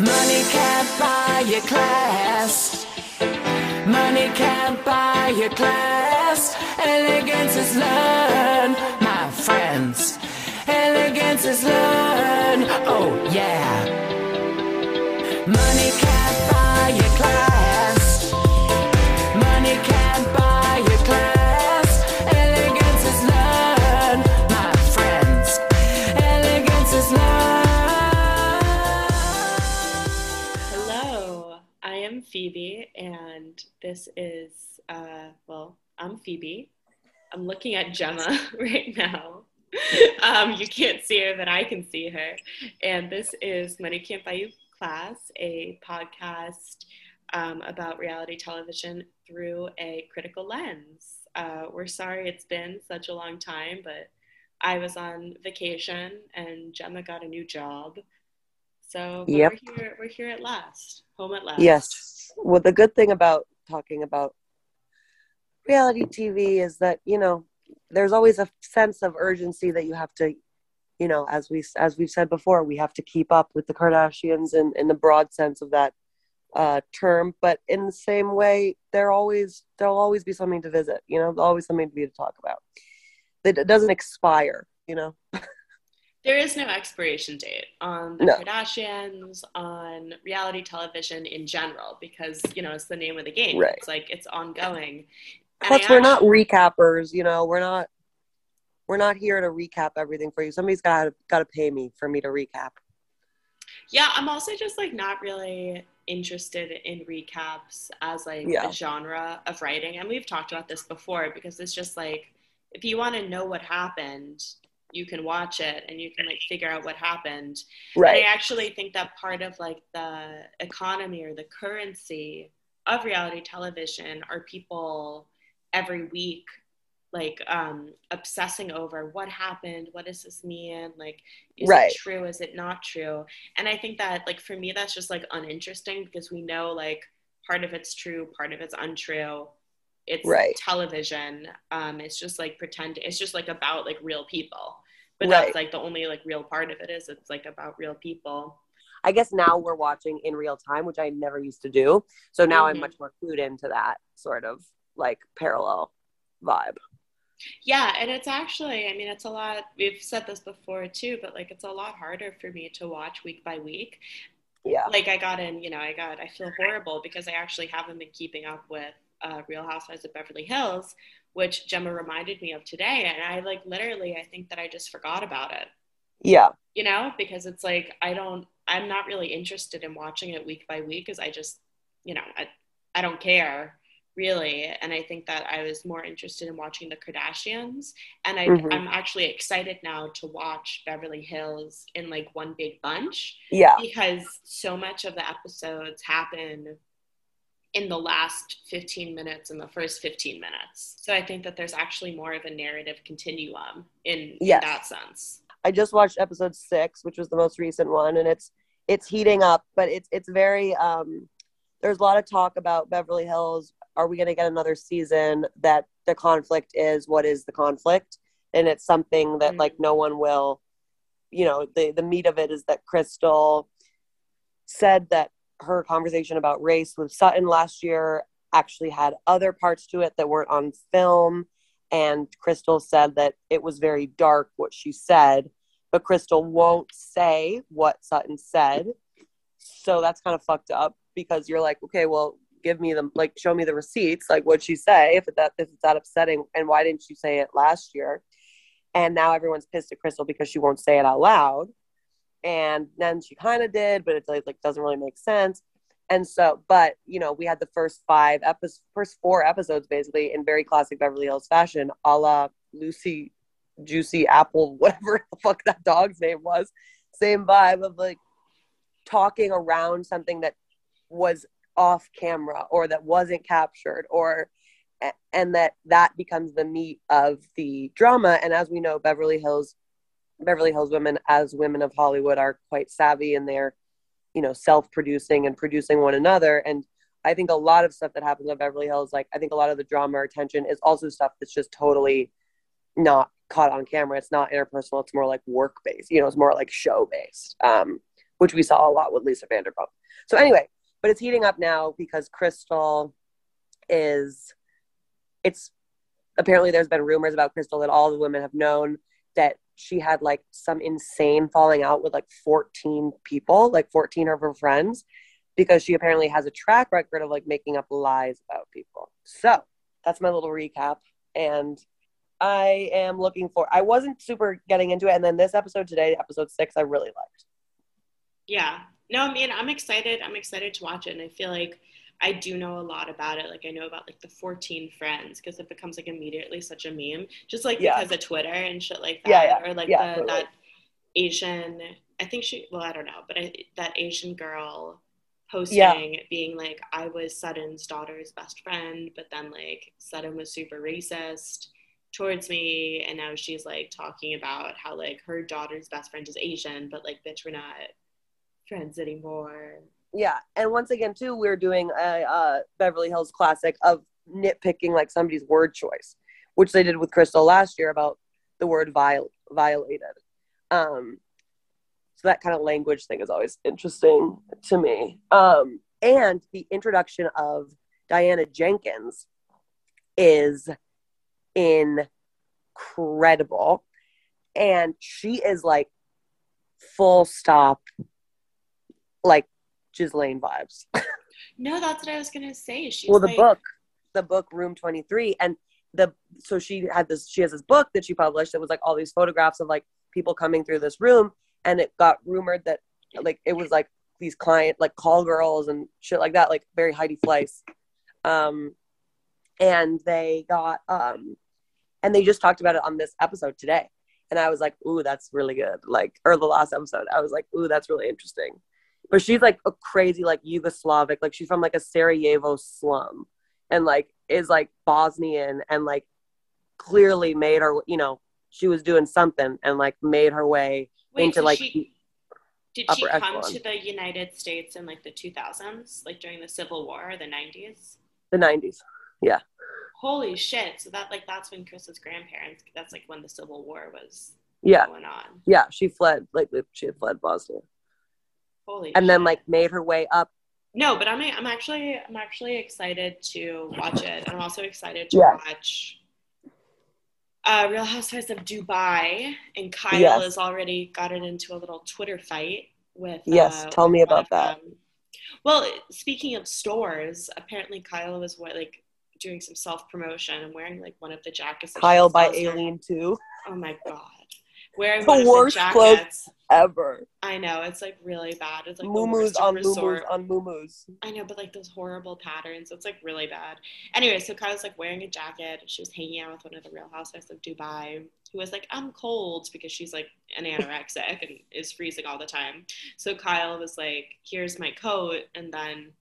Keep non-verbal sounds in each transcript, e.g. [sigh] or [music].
Money can't buy your class. Money can't buy your class. Elegance is learned, my friends. Elegance is learned. Oh, yeah. This is, uh, well, I'm Phoebe. I'm looking at Gemma [laughs] right now. [laughs] Um, you can't see her, but I can see her. And this is Money Can't Buy You Class, a podcast um, about reality television through a critical lens. Uh, we're sorry it's been such a long time, but I was on vacation and Gemma got a new job. So Yep. we're here. We're here at last, home at last. Yes. Well, the good thing about talking about reality TV is that you know there's always a sense of urgency that you have to, you know, as we as we've said before, we have to keep up with the Kardashians in in the broad sense of that uh, term. But in the same way, there always there'll always be something to visit. You know, always something to be to talk about. That it doesn't expire. You know. [laughs] There is no expiration date on the No. Kardashians, on reality television in general, because you know it's the name of the game. Right. It's like it's ongoing. Plus, we're not recappers. You know, we're not. We're not here to recap everything for you. Somebody's got to got to pay me for me to recap. Yeah, I'm also just like not really interested in recaps as like Yeah. a genre of writing. And we've talked about this before because it's just like if you want to know what happened, you can watch it and you can like figure out what happened. Right. And I actually think that part of like the economy or the currency of reality television are people every week like um obsessing over what happened what does this mean like is Right. it true is it not true and i think that like for me that's just like uninteresting because we know like part of it's true part of it's untrue it's Right. television um it's just like pretend it's just like about like real people but Right. that's like the only like real part of it is it's like about real people I guess now we're watching in real time, which I never used to do. So now I'm Mhm. much more clued into that sort of like parallel vibe. Yeah, and it's actually, I mean, it's a lot, we've said this before too, but like it's a lot harder for me to watch week by week. Yeah. Like I got in, you know, I got, I feel horrible because I actually haven't been keeping up with uh, Real Housewives of Beverly Hills, which Gemma reminded me of today. And I like literally, I think that I just forgot about it, Yeah. you know, because it's like, I don't, I'm not really interested in watching it week by week because I just, you know, I, I don't care really and i think that i was more interested in watching the kardashians and I, Mhm. i'm actually excited now to watch beverly hills in like one big bunch Yeah. because so much of the episodes happen in the last 15 minutes and the first 15 minutes so i think that there's actually more of a narrative continuum in, Yes. in that sense I just watched episode six, which was the most recent one, and it's it's heating up, but it's it's very um there's a lot of talk about Beverly Hills. Are we gonna get another season that the conflict is what is the conflict? And it's something that Mm. like no one will you know, the the meat of it is that Crystal said that her conversation about race with Sutton last year actually had other parts to it that weren't on film. And Crystal said that it was very dark what she said, but Crystal won't say what Sutton said. So that's kind of fucked up because you're like, okay, well, give me them, like, show me the receipts. Like, what'd she say? If that if it's that upsetting, and why didn't you say it last year? And now everyone's pissed at Crystal because she won't say it out loud. And then she kind of did, but it like, like doesn't really make sense. And so, but you know, we had the first five episodes, first four episodes basically in very classic Beverly Hills fashion, a la Lucy Juicy Apple, [laughs] whatever the fuck that dog's name was. Same vibe of like talking around something that was off camera or that wasn't captured or and that that becomes the meat of the drama and as we know beverly hills beverly hills women as women of hollywood are quite savvy in their you know self-producing and producing one another. And i think a lot of stuff that happens on beverly hills like i think a lot of the drama or tension is also stuff that's just totally not caught on camera. It's not interpersonal. It's more like work based you know it's more like show based um which we saw a lot with Lisa Vanderpump. So anyway, but it's heating up now because Crystal is it's apparently there's been rumors about Crystal that all the women have known that she had like some insane falling out with like 14 people, like 14 of her friends, because she apparently has a track record of like making up lies about people. So that's my little recap. And I am looking for, I wasn't super getting into it. And then this episode today, episode six, I really liked. Yeah. No, I mean, I'm excited. I'm excited to watch it. And I feel like I do know a lot about it. Like I know about like the 14 friends because it becomes like immediately such a meme, just like Yeah. because of Twitter and shit like that, Yeah, yeah, or like yeah, the, totally. that Asian. I think she. Well, I don't know, but I, that Asian girl posting Yeah. being like, I was Sutton's daughter's best friend, but then like Sutton was super racist towards me, and now she's like talking about how like her daughter's best friend is Asian, but like bitch, we're not friends anymore. Yeah. And once again, too, we're doing a Beverly Hills classic of nitpicking like somebody's word choice, which they did with Crystal last year about the word viol- violated. Um, so that kind of language thing is always interesting to me. Um, and the introduction of Diana Jenkins is incredible. And she is like full stop, like Ghislaine vibes. No, that's what I was gonna say. She's well, the like, book, the book Room 23. And the, so she had this, she has this book that she published that was like all these photographs of like people coming through this room. And it got rumored that like it was like these client, like call girls and shit like that, like very Heidi Fleiss. Um, and they got, um, and they just talked about it on this episode today. And I was like, ooh, that's really good. Like, or the last episode, I was like, ooh, that's really interesting. But she's like a crazy, like Yugoslavic, like she's from like a Sarajevo slum and like is like Bosnian and like clearly made her, you know, she was doing something and like made her way Wait, into like she, did she come echelon. to the United States in like the 2000s, like during the Civil War, or the 90s? the 90s. yeah. Holy shit! So that like that's when Chris's grandparents. That's like when the Civil War was Yeah. going on. Yeah. She fled, like she had fled Bosnia Holy. and then like made her way up. No, but I'm I'm actually I'm actually excited to watch it. I'm also excited to Yeah. watch uh, Real Housewives of Dubai, and Kyle Yes. has already gotten into a little Twitter fight with. Yes, uh, tell me with about that. them. Well, speaking of stores, apparently Kyle was what like doing some self promotion and wearing like one of the jackets. Kyle by Alene too. Oh my god, wearing The worst the clothes jackets. Ever. I know it's like really bad. It's like worst on moo on moo I know, but like those horrible patterns. It's like really bad. Anyway, so Kyle's like wearing a jacket. She was hanging out with one of the Real Housewives of Dubai, who was like, "I'm cold" because she's like an anorexic and is freezing all the time. So Kyle was like, "Here's my coat," and then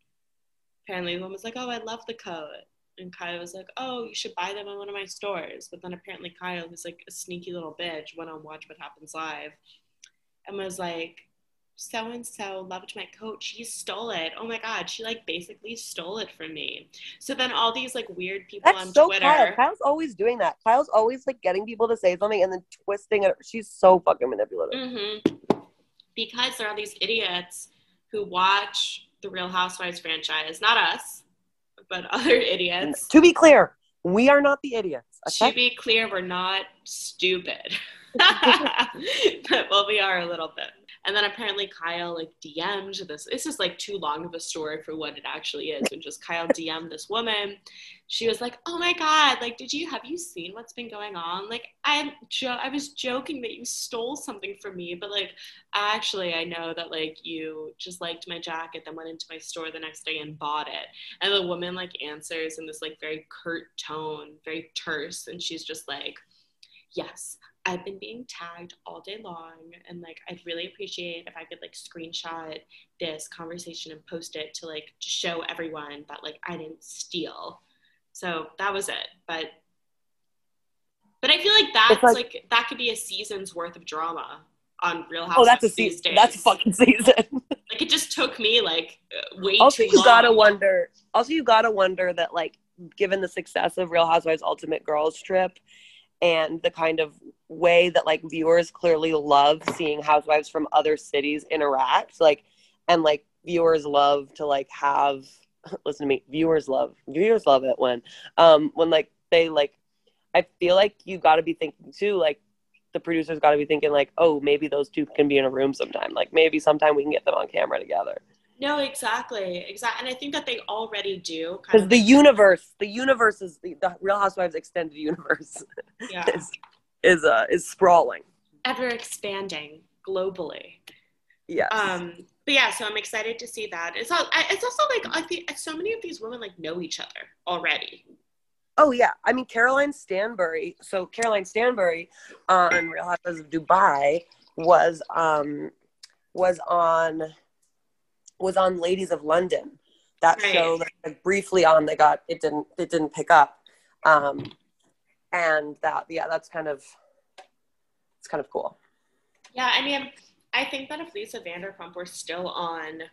apparently the woman was like, "Oh, I love the coat." And Kyle was like, "Oh, you should buy them in one of my stores." But then apparently Kyle, who's like a sneaky little bitch, went on Watch What Happens Live and was like, so and so loved my coat. She stole it. Oh my god, she like basically stole it from me. So then all these like weird people That's on so Twitter. Kyle. Kyle's always doing that. Kyle's always like getting people to say something and then twisting it. She's so fucking manipulative. hmm Because there are these idiots who watch the Real Housewives franchise, not us, but [laughs] other idiots. To be clear, we are not the idiots. To be clear, we're not stupid. [laughs] [laughs] but well, we are a little bit. And then apparently Kyle like DM'd this. This is like too long of a story for what it actually is. When just Kyle DM'd this woman, she was like, "Oh my god! Like, did you have you seen what's been going on? Like, I'm jo- I was joking that you stole something from me, but like, actually, I know that like you just liked my jacket, then went into my store the next day and bought it." And the woman like answers in this like very curt tone, very terse, and she's just like, "Yes, I've been being tagged all day long, and like I'd really appreciate if I could like screenshot this conversation and post it to like to show everyone that like I didn't steal." So that was it, but. But I feel like that's like- like, that could be a season's worth of drama on Real Housewives Oh, that's a season. days. That's a fucking season. [laughs] Like it just took me like uh, way also, too you long. gotta wonder. Also, you gotta wonder that, like, given the success of Real Housewives Ultimate Girls Trip and the kind of way that like viewers clearly love seeing housewives from other cities interact like and like viewers love to like have [laughs] listen to me viewers love viewers love it when um when like they like i feel like you got to be thinking too like the producers got to be thinking like oh maybe those two can be in a room sometime like maybe sometime we can get them on camera together No, exactly, exactly, and I think that they already do. Because the universe the universe is the, the real housewives extended universe [laughs] yeah, is is uh is sprawling ever expanding globally. yes Um, but yeah, so I'm excited to see that. It's all. It's also like I think so many of these women like know each other already. Oh yeah, I mean Caroline Stanbury. So Caroline Stanbury on Real Housewives of Dubai was um was on was on Ladies of London. That Right. show that like, briefly on they got it didn't it didn't pick up. Um and that yeah, that's kind of it's kind of cool. Yeah, I mean, I think that if Lisa Vanderpump were still on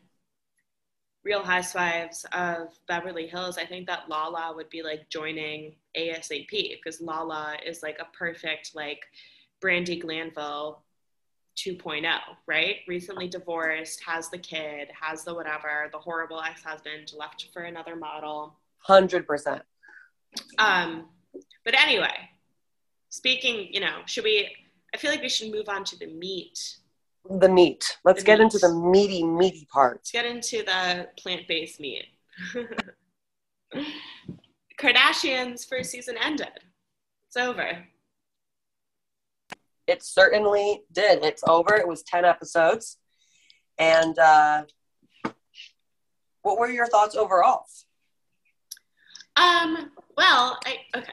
Real Housewives of Beverly Hills, I think that Lala would be like joining ASAP because Lala is like a perfect like Brandi Glanville 2.0, right? Recently divorced, has the kid, has the whatever, the horrible ex-husband left for another model. Hundred percent. Um, but anyway, speaking, you know, should we? I feel like we should move on to the meat The meat. Let's The get meat. into the meaty, meaty part. Let's get into the plant-based meat. [laughs] Kardashians first season ended. It's over. It certainly did. It's over. It was 10 episodes. And uh, what were your thoughts overall? Um, well, I okay.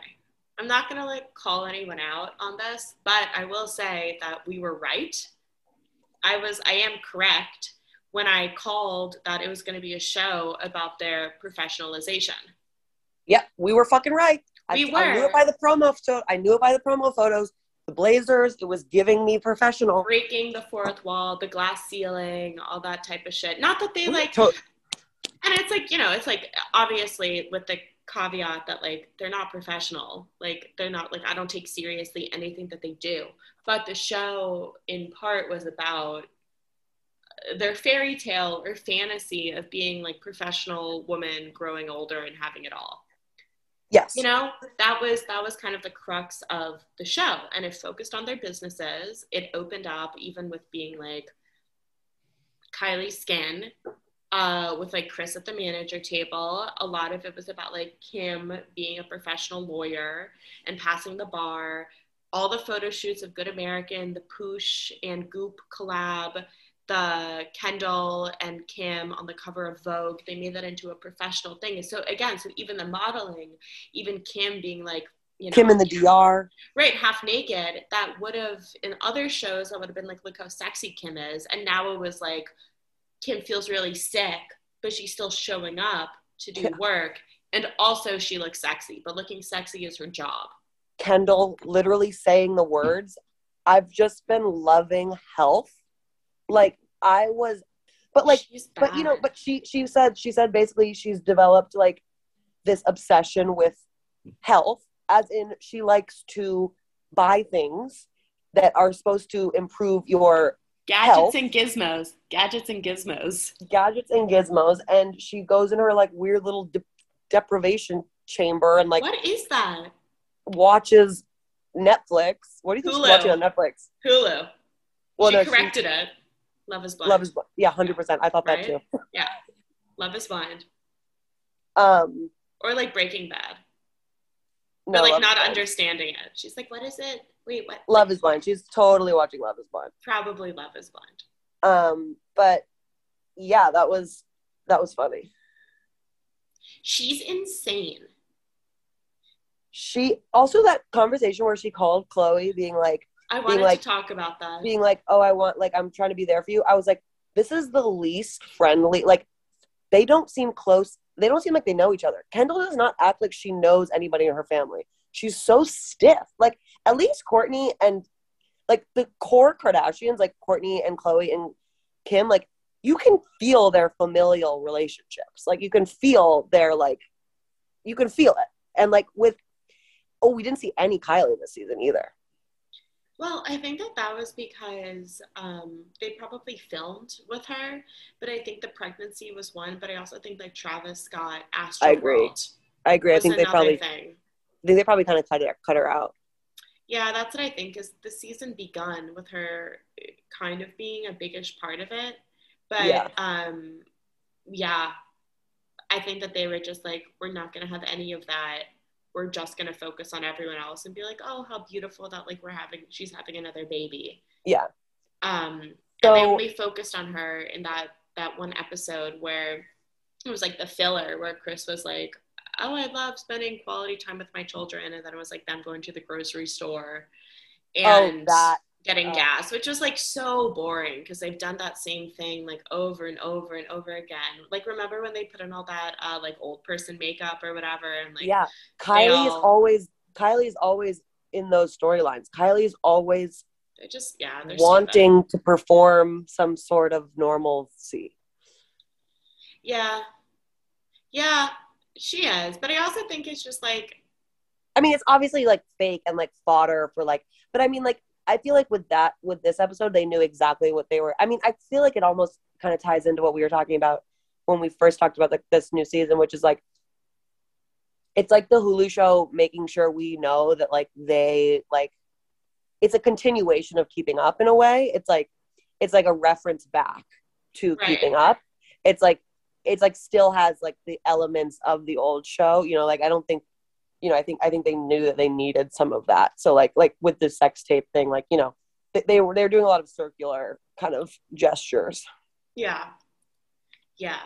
I'm not gonna like call anyone out on this, but I will say that we were right. I was I am correct when I called that it was gonna be a show about their professionalization. Yep, we were fucking right. I, We I knew it by the promo. photo. I knew it by the promo photos. The Blazers. It was giving me professional. Breaking the fourth wall, the glass ceiling, all that type of shit. Not that they like and it's like you know it's like obviously with the caveat that like they're not professional like they're not like i don't take seriously anything that they do but the show in part was about their fairy tale or fantasy of being like professional women growing older and having it all yes. you know that was that was kind of the crux of the show and it focused on their businesses. It opened up even with being like kylie skin uh, with like kris at the manager table. A lot of it was about like kim being a professional lawyer and passing the bar. All the photo shoots of good american the poosh and goop collab the Kendall and Kim on the cover of Vogue, they made that into a professional thing. And so again, so even the modeling, even Kim being like, you know, Kim in the DR. right, half naked, that would have in other shows that would have been like, look how sexy Kim is. And now it was like Kim feels really sick, but she's still showing up to do Yeah. work. And also she looks sexy, but looking sexy is her job. Kendall literally saying the words, I've just been loving health. Like I was but like but you know, but she she said she said basically she's developed like this obsession with health, as in she likes to buy things that are supposed to improve your gadgets health. and gizmos, gadgets and gizmos. gadgets and gizmos, and she goes in her like weird little de- deprivation chamber and like what is that? watches Netflix. What do you think Hulu. she's watching on Netflix? Hulu. Well, she no, she- corrected it. Love is blind. Love is Blind. Yeah, hundred percent. I thought that too. [laughs] yeah. Love is blind. Um, Or like Breaking Bad. no, or like not understanding it. She's like, what is it? Wait, what? Love is Blind. She's totally watching Love is Blind. Probably Love is blind. Um, but yeah, that was that was funny. She's insane. She also that conversation where she called Khloé, being like, I wanted like- to talk about that. being like, "Oh, I want like I'm trying to be there for you." I was like, "This is the least friendly." Like, they don't seem close. They don't seem like they know each other. Kendall does not act like she knows anybody in her family. She's so stiff. Like, at least Kourtney and like the core Kardashians, like Kourtney and Khloé and Kim, like you can feel their familial relationships. Like you can feel their like, you can feel it. And like with, oh, we didn't see any Kylie this season either. Well, I think that that was because um, they probably filmed with her, but I think the pregnancy was one. But I also think like Travis got Astro I agree. World I agree. I think they probably, thing. I think they probably kind of cut it, cut her out. Yeah, that's what I think. Is the season begun with her eh, kind of being a biggish part of it, but Yeah. um, yeah, I think that they were just like, we're not gonna have any of that. We're just gonna focus on everyone else and be like, oh, how beautiful that like we're having, she's having another baby. Yeah. Um, and So- they only focused on her in that that one episode where it was like the filler where Kris was like, "Oh, I love spending quality time with my children," and then it was like them going to the grocery store and oh, that. Getting oh. gas, which was like so boring because they've done that same thing like over and over and over again. Like remember when they put in all that uh, like old person makeup or whatever, and like yeah. Kylie's all- always, Kylie's always in those storylines. Kylie's always they're just yeah, they're wanting to perform some sort of normalcy. Yeah, yeah, she is, but I also think it's just like I mean, it's obviously like fake and like fodder for like, but I mean, like, I feel like with that, with this episode, they knew exactly what they were. I mean, I feel like it almost kind of ties into what we were talking about when we first talked about like this new season, which is like, it's like the Hulu show making sure we know that like they like, it's a continuation of keeping up in a way. It's like, it's like a reference back to Right. keeping up. It's like, it's like still has like the elements of the old show, you know, like I don't think you know, I think I think they knew that they needed some of that. So like like with the sex tape thing, like you know, they, they were they were doing a lot of circular kind of gestures. Yeah. Yeah.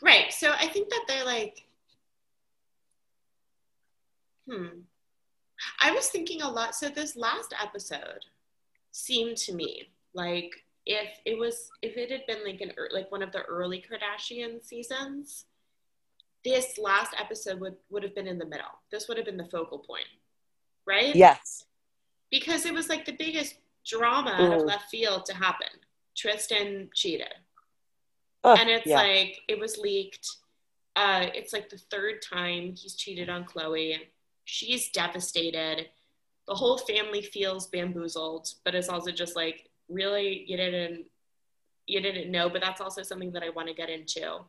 Right. So I think that they're like, hmm. I was thinking a lot. So this last episode seemed to me like if it was if it had been like an like one of the early Kardashian seasons, this last episode would would have been in the middle. This would have been the focal point, right? Yes. Because it was like the biggest drama out of Mhm. left field to happen. Tristan cheated Ugh, and it's yeah. like it was leaked uh it's like the third time he's cheated on khloé she's devastated the whole family feels bamboozled but it's also just like really you didn't you didn't know but that's also something that i want to get into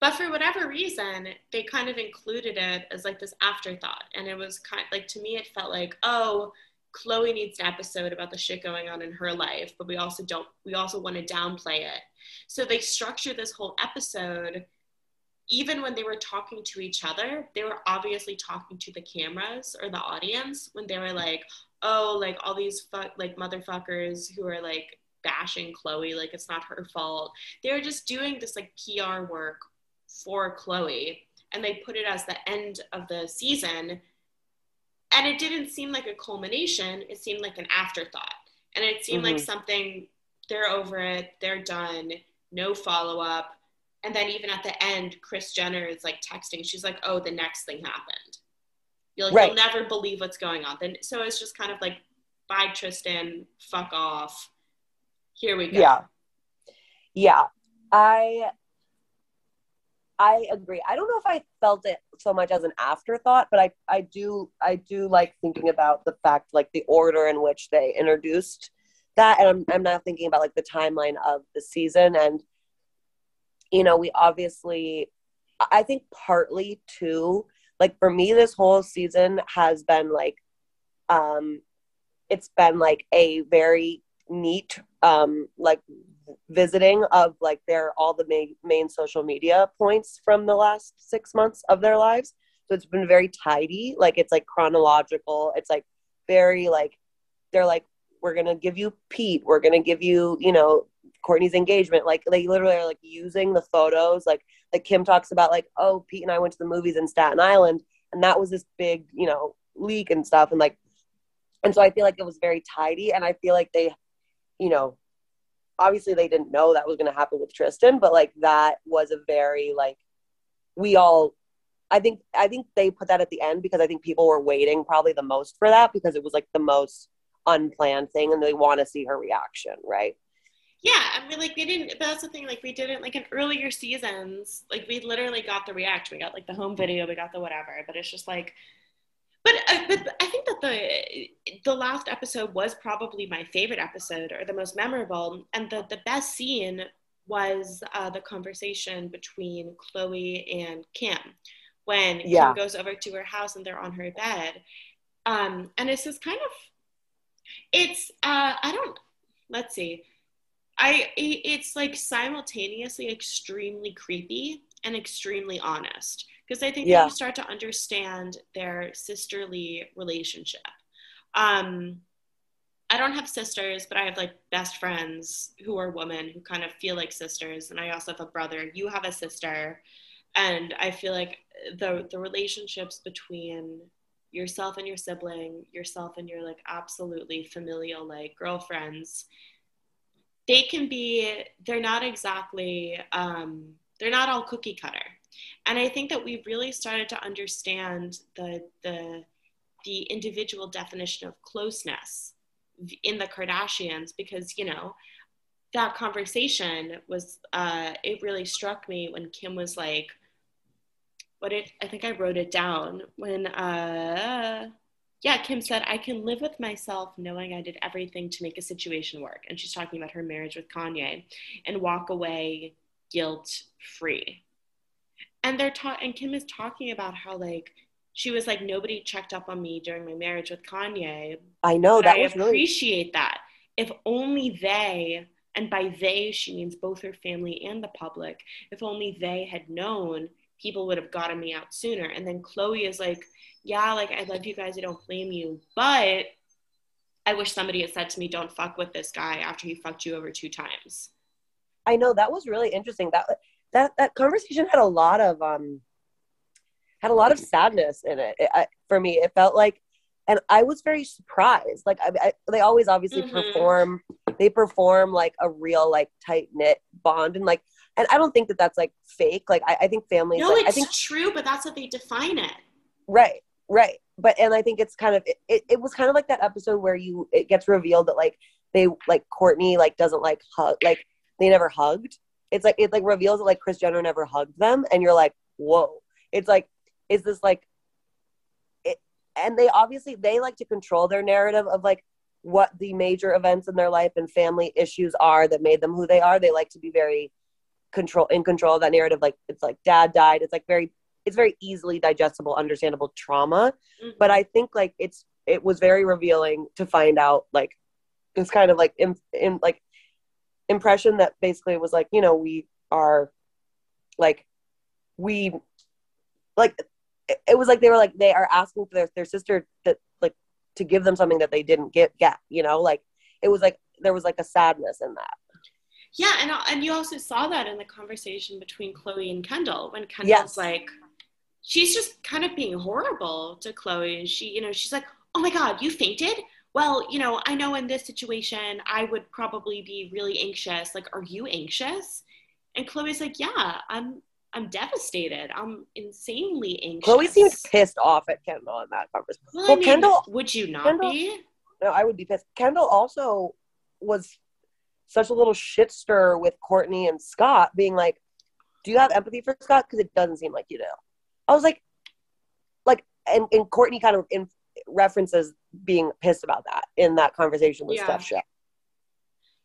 but for whatever reason they kind of included it as like this afterthought and it was kind like to me it felt like oh khloé needs an episode about the shit going on in her life but we also don't we also want to downplay it so they structured this whole episode. Even when they were talking to each other, they were obviously talking to the cameras or the audience when they were like, "Oh, like all these fuck like motherfuckers who are like bashing Khloé, like it's not her fault." They were just doing this like PR work for Khloé, and they put it as the end of the season. And it didn't seem like a culmination; it seemed like an afterthought, and it seemed like Mhm. something they're over it, they're done, no follow up. And then even at the end, Kris Jenner is like texting. She's like, "Oh, the next thing happened. You'll, Right. you'll never believe what's going on." Then so it's just kind of like, "Bye, Tristan. Fuck off. Here we go." Yeah. Yeah. I I agree. I don't know if I felt it so much as an afterthought, but I, I do I do like thinking about the fact like the order in which they introduced that and I'm I'm not thinking about like the timeline of the season and you know, we obviously I think partly too like for me this whole season has been like um it's been like a very neat um like visiting of like their all the main, main social media points from the last six months of their lives. So it's been very tidy like it's like chronological. It's like very like they're like we're gonna give you pete we're gonna give you you know kourtney's engagement. Like they literally are like using the photos. Like like kim talks about like oh pete and i went to the movies in staten island and that was this big you know leak and stuff and like and so i feel like it was very tidy and i feel like they you know obviously they didn't know that was going to happen with Tristan, but like that was a very like we all I think I think they put that at the end because I think people were waiting probably the most for that because it was like the most unplanned thing and they want to see her reaction, right? Yeah, I mean, like we didn't. But that's the thing. Like we didn't. Like in earlier seasons, like we literally got the react. We got like the home mm. video. We got the whatever. But it's just like But, uh, but I think that the the last episode was probably my favorite episode or the most memorable, and the the best scene was uh, the conversation between Khloé and Kim when Yeah. Kim goes over to her house and they're on her bed, um, and it's this kind of it's uh, I don't let's see. I it's like simultaneously extremely creepy and extremely honest because I think Yeah. you start to understand their sisterly relationship. Um, I don't have sisters, but I have like best friends who are women who kind of feel like sisters, and I also have a brother. You have a sister, and I feel like the the relationships between yourself and your sibling, yourself and your like absolutely familial like girlfriends, they can be they're not exactly um, they're not all cookie cutter, and I think that we really started to understand the the the individual definition of closeness in the Kardashians because you know that conversation was uh, it really struck me when Kim was like what it I think I wrote it down when uh yeah Kim said I can live with myself knowing I did everything to make a situation work. And she's talking about her marriage with Kanye and walk away guilt free and they're ta- and Kim is talking about how like she was like nobody checked up on me during my marriage with Kanye I know that I was really appreciate that. If only they, and by they she means both her family and the public, if only they had known, people would have gotten me out sooner. And then Khloé is like, yeah, like I love you guys, I don't blame you, but I wish somebody had said to me, don't fuck with this guy after he fucked you over two times. I know that was really interesting. That that that conversation had a lot of um had a lot of sadness in it. It- I, for me, it felt like, and I was very surprised. Like I, I, they always obviously Mhm. perform. They perform like a real like tight knit bond, and like, and I don't think that that's like fake. Like I, I think families. No, like, it's I think true, but that's how they define it. Right, right. But and I think it's kind of it, it, it was kind of like that episode where you it gets revealed that like they like Kourtney like doesn't like hug like they never hugged. It's like it like reveals that like Kris Jenner never hugged them and you're like, whoa. It's like is this like it and they obviously they like to control their narrative of like what the major events in their life and family issues are that made them who they are. They like to be very control in control of that narrative. Like it's like dad died. It's like very it's very easily digestible, understandable trauma. Mhm. But I think like it's it was very revealing to find out like it's kind of like in, in like impression that basically was like you know we are like we like it, was like they were like they are asking for their, their sister that like to give them something that they didn't get get you know like it was like there was like a sadness in that Yeah, and uh, and you also saw that in the conversation between Khloé and Kendall when Kendall's Yes. like, she's just kind of being horrible to Khloé, and she, you know, she's like, "Oh my God, you fainted." Well, you know, I know in this situation I would probably be really anxious. Like, are you anxious? And Khloé's like, "Yeah, I'm. I'm devastated. I'm insanely anxious." khloé seemed pissed off at kendall in that conversation Well, I mean, Kendall- would you not Kendall- be? no i would be pissed kendall also was such a little shit stir with kourtney and scott being like do you have empathy for scott because it doesn't seem like you do i was like like and, and kourtney kind of in references being pissed about that in that conversation with Yeah. steph Shea.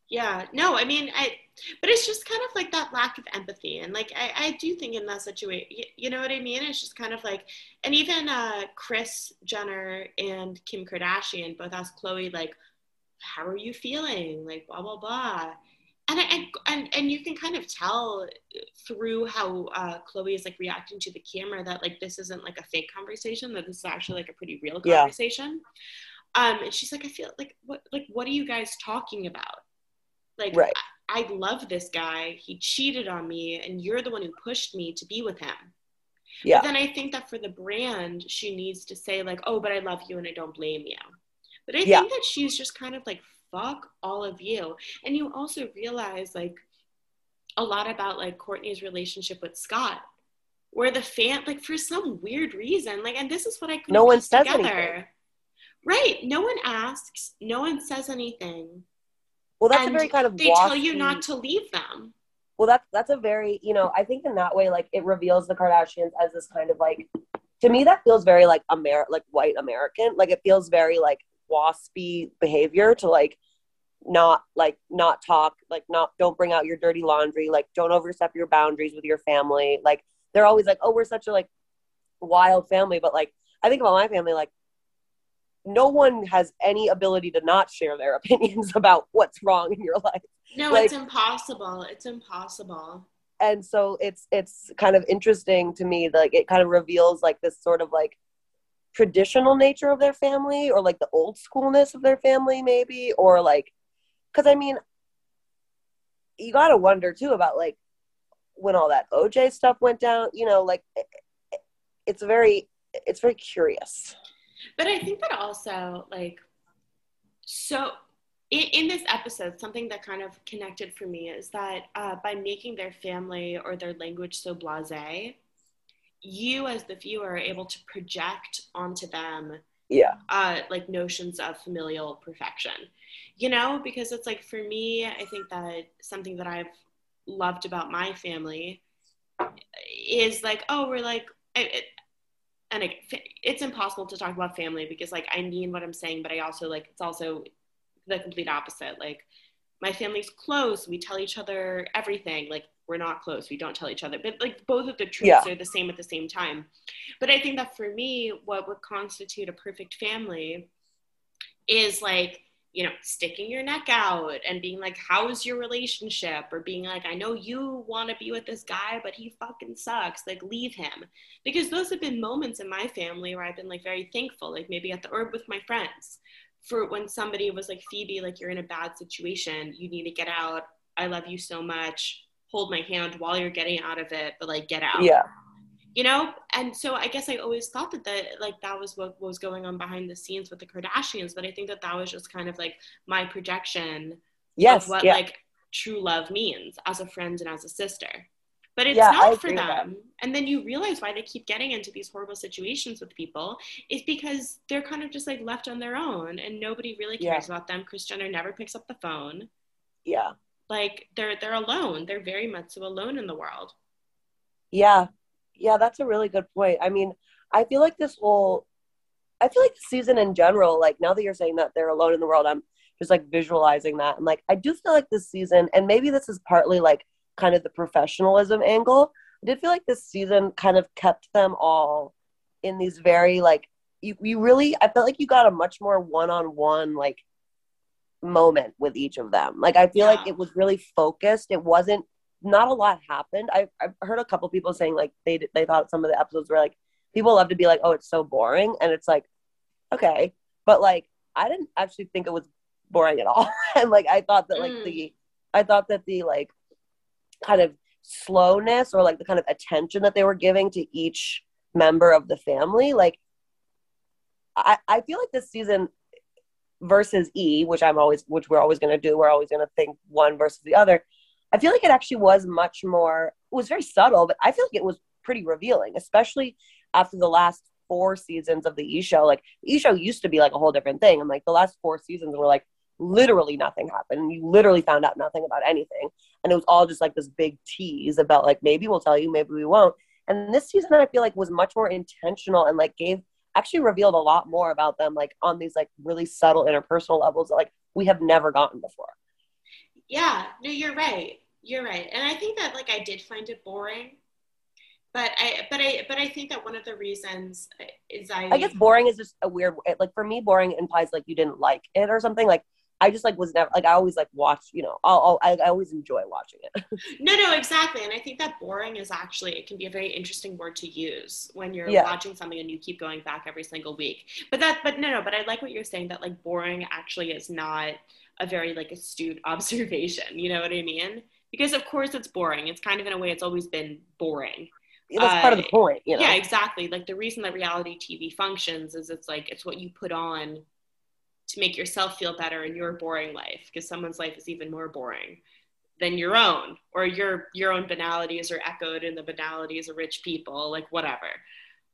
Yeah, no, I mean, I, but it's just kind of like that lack of empathy. And like, I, I do think in that situation, you, you know what I mean? It's just kind of like, and even uh, Kris Jenner and Kim Kardashian both asked Khloé, like, how are you feeling? Like, blah, blah, blah. And, I, and, and, you can kind of tell through how uh, Khloé is like reacting to the camera that like this isn't like a fake conversation, that this is actually like a pretty real Yeah. conversation. Um, and she's like, I feel like, what, like, what are you guys talking about? Like, Right. I, I love this guy. He cheated on me, and you're the one who pushed me to be with him. Yeah. But then I think that for the brand, she needs to say, like, oh, but I love you and I don't blame you. But I Yeah. think that she's just kind of like, fuck all of you. And you also realize, like, a lot about like Kourtney's relationship with Scott, where the fan, like, for some weird reason, like, and this is what I couldn't No one says together. anything. Right. No one asks. No one says anything. well that's and a very kind of they tell you not to leave them. well that's that's a very you know i think in that way like it reveals the kardashians as this kind of like to me that feels very like Amer like white American. Like it feels very like waspy behavior to like not like not talk like not don't bring out your dirty laundry like don't overstep your boundaries with your family like they're always like oh we're such a like wild family but like i think about my family like no one has any ability to not share their [laughs] opinions about what's wrong in your life No, Like- it's impossible. It's impossible. and so it's it's kind of interesting to me like it kind of reveals like this sort of like traditional nature of their family or like the old schoolness of their family maybe or like because i mean you gotta wonder too about like when all that oj stuff went down you know like it, it- it's very it's very curious. But I think that also, like, so in, in this episode, something that kind of connected for me is that uh, by making their family or their language so blase, you as the viewer are able to project onto them yeah uh, like notions of familial perfection, you know, because it's like for me, I think that something that I've loved about my family is like, oh, we're like, I, it, and it, it's impossible to talk about family because like I mean what I'm saying, but I also like it's also the complete opposite. Like my family's close, we tell each other everything. Like we're not close, we don't tell each other, but like both of the truths Yeah. are the same at the same time. But I think that for me, what would constitute a perfect family is like, you know, sticking your neck out and being like, how's your relationship? Or being like, I know you want to be with this guy, but he fucking sucks. Like, leave him. Because those have been moments in my family where I've been like very thankful, like maybe at the, or with my friends, for when somebody was like, Phoebe, like, you're in a bad situation. You need to get out. I love you so much. Hold my hand while you're getting out of it, but like, get out. Yeah. You know? And so i guess i always thought that that like that was what was going on behind the scenes with the kardashians but i think that that was just kind of like my projection yes of what yeah. like true love means as a friend and as a sister. But it's Yeah, I not for agree. them. And then you realize why they keep getting into these horrible situations with people is because they're kind of just like left on their own and nobody really cares about them. Kris jenner never picks up the phone. Yeah like they're they're alone they're very much so alone in the world Yeah. Yeah, that's a really good point. I mean, I feel like this whole I feel like the season in general, like now that you're saying that they're alone in the world, I'm just like visualizing that. And like I do feel like this season, and maybe this is partly like kind of the professionalism angle. I did feel like this season kind of kept them all in these very like you, you really I felt like you got a much more one on one like moment with each of them. Like I feel like it was really focused. It wasn't not a lot happened. I I've heard a couple people saying like they they thought some of the episodes were like people love to be like oh it's so boring and it's like okay but like I didn't actually think it was boring at all [laughs] and like I thought that like Mm. the I thought that the like kind of slowness or like the kind of attention that they were giving to each member of the family like I I feel like this season versus E, which I'm always, which we're always going to do. We're always going to think one versus the other. I feel like it actually was much more. It was very subtle, but I feel like it was pretty revealing, especially after the last four seasons of the E show. Like the E show used to be like a whole different thing, and like the last four seasons were like literally nothing happened. You literally found out nothing about anything, and it was all just like this big tease about like maybe we'll tell you, maybe we won't. And this season, I feel like was much more intentional and like gave actually revealed a lot more about them like on these like really subtle interpersonal levels that like we have never gotten before Yeah, no, you're right. You're right. And I think that like I did find it boring. But I but I but I think that one of the reasons is I i guess boring is just a weird like for me boring implies like you didn't like it or something like i just like was never like i always like watch you know i'll, I'll I, I always enjoy watching it [laughs] No, no, exactly. And I think that boring is actually it can be a very interesting word to use when you're Yeah. watching something and you keep going back every single week. But that but no, no, but I like what you're saying that like boring actually is not a very like astute [laughs] observation. You know what I mean? Because of course it's boring. It's kind of in a way it's always been boring. that's part of the Uh, point you know Yeah, exactly. Like the reason that reality TV functions is it's like it's what you put on to make yourself feel better in your boring life because someone's life is even more boring than your own or your your own banalities are echoed in the banalities of rich people like whatever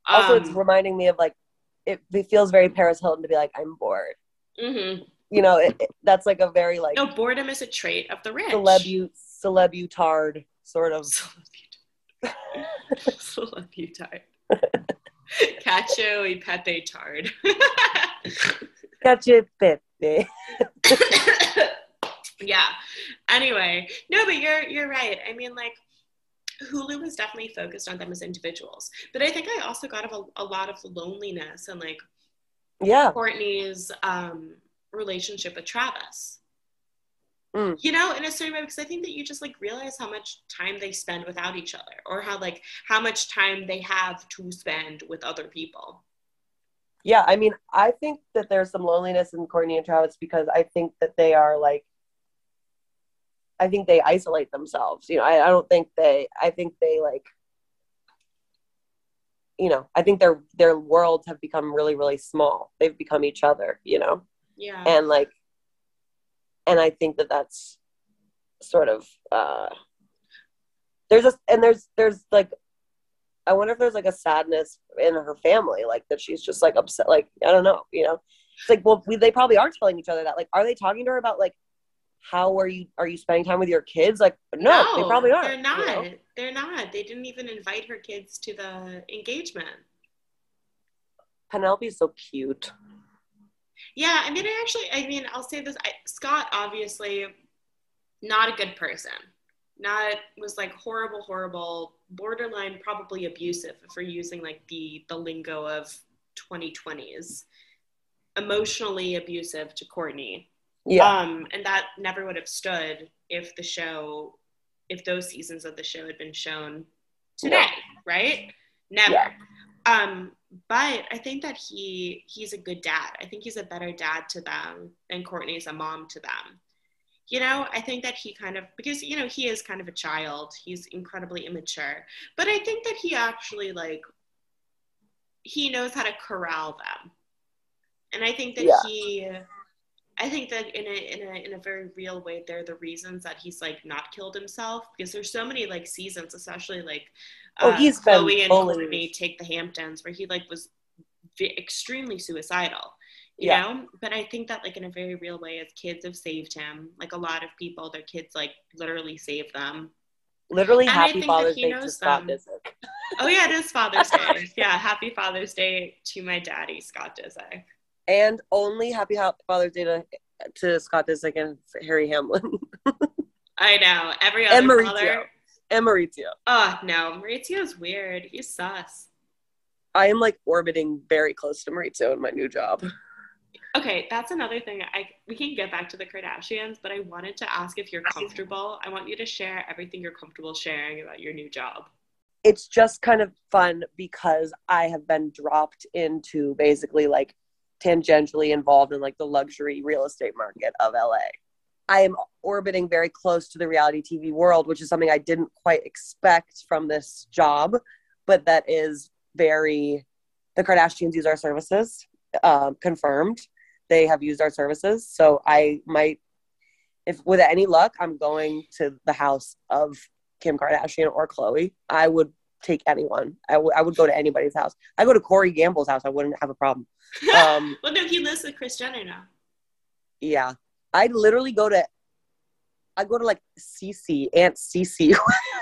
also it's Um, reminding me of like it, it feels very paris hilton to be like i'm bored mhm. you know it, it- that's like a very like no boredom is a trait of the rich celebu celebutard sort of Celebutard. [laughs] Celebutard. [laughs] Cacio e Pepe Tard. [laughs] Gotcha, Pepe. [laughs] yeah. Anyway, no, but you're you're right. I mean, like Hulu was definitely focused on them as individuals, but I think I also got a, a lot of loneliness and like Yeah. Kourtney's um, relationship with Travis. Mm. You know, in a certain way, because I think that you just like realize how much time they spend without each other, or how like how much time they have to spend with other people. Yeah, I mean, I think that there's some loneliness in Kourtney and Travis because I think that they are like, I think they isolate themselves. You know, I, I don't think they, I think they like, you know, I think their their worlds have become really, really small. They've become each other. You know, Yeah. and like, and I think that that's sort of uh, there's a and there's there's like I wonder if there's like a sadness in her family, like that she's just like upset. Like I don't know, you know. It's like well, we, they probably are telling each other that. Like, are they talking to her about like how are you are you spending time with your kids? Like, no, they probably aren't. They're you not. know? They're not. They didn't even invite her kids to the engagement. Penelope's so cute. Yeah, I mean, I actually, I mean, I'll say this: I, Scott, obviously, not a good person. Not was like horrible, horrible, borderline, probably abusive if we're using like the the lingo of 2020s. Emotionally abusive to Kourtney. Yeah, Um, and that never would have stood if the show, if those seasons of the show had been shown today, right? Never. Yeah. Um, but I think that he he's a good dad. I think he's a better dad to them than Kourtney's a mom to them. You know, I think that he kind of because you know he is kind of a child. He's incredibly immature, but I think that he actually like he knows how to corral them, and I think that Yeah. he I think that in a in a in a very real way, they're the reasons that he's like not killed himself. Because there's so many like seasons, especially like Oh, uh, he's been Khloé and Kourtney take the Hamptons, where he like was v- extremely suicidal, you Yeah. know. But I think that like in a very real way, as kids have saved him, like a lot of people, their kids like literally saved them. literally and happy Father's he Day to Scott. Disick. Oh yeah, it is Father's Day. [laughs] Yeah, happy Father's Day to my daddy, Scott Disick. and only happy Father's Day to, to Scott Disick and Harry Hamlin [laughs] I know every other and Mauricio father. and Mauricio. Oh no, Mauricio's weird. He's sus. I am like orbiting very close to Mauricio in my new job. [laughs] Okay, that's another thing. I we can get back to the Kardashians, but I wanted to ask if you're comfortable. I want you to share everything you're comfortable sharing about your new job. It's just kind of fun because I have been dropped into basically like tangentially involved in like the luxury real estate market of LA. I am orbiting very close to the reality TV world, which is something I didn't quite expect from this job, but that is very. The Kardashians use our services, um, confirmed. They have used our services, so I might, if with any luck, I'm going to the house of Kim Kardashian or Khloé. I would take anyone. I would- I would go to anybody's house. I go to Corey Gamble's house. I wouldn't have a problem. Um, [laughs] well, no, he lives with Kris Jenner now. yeah, I literally go to. I go to like Cece, Aunt Cece. [laughs]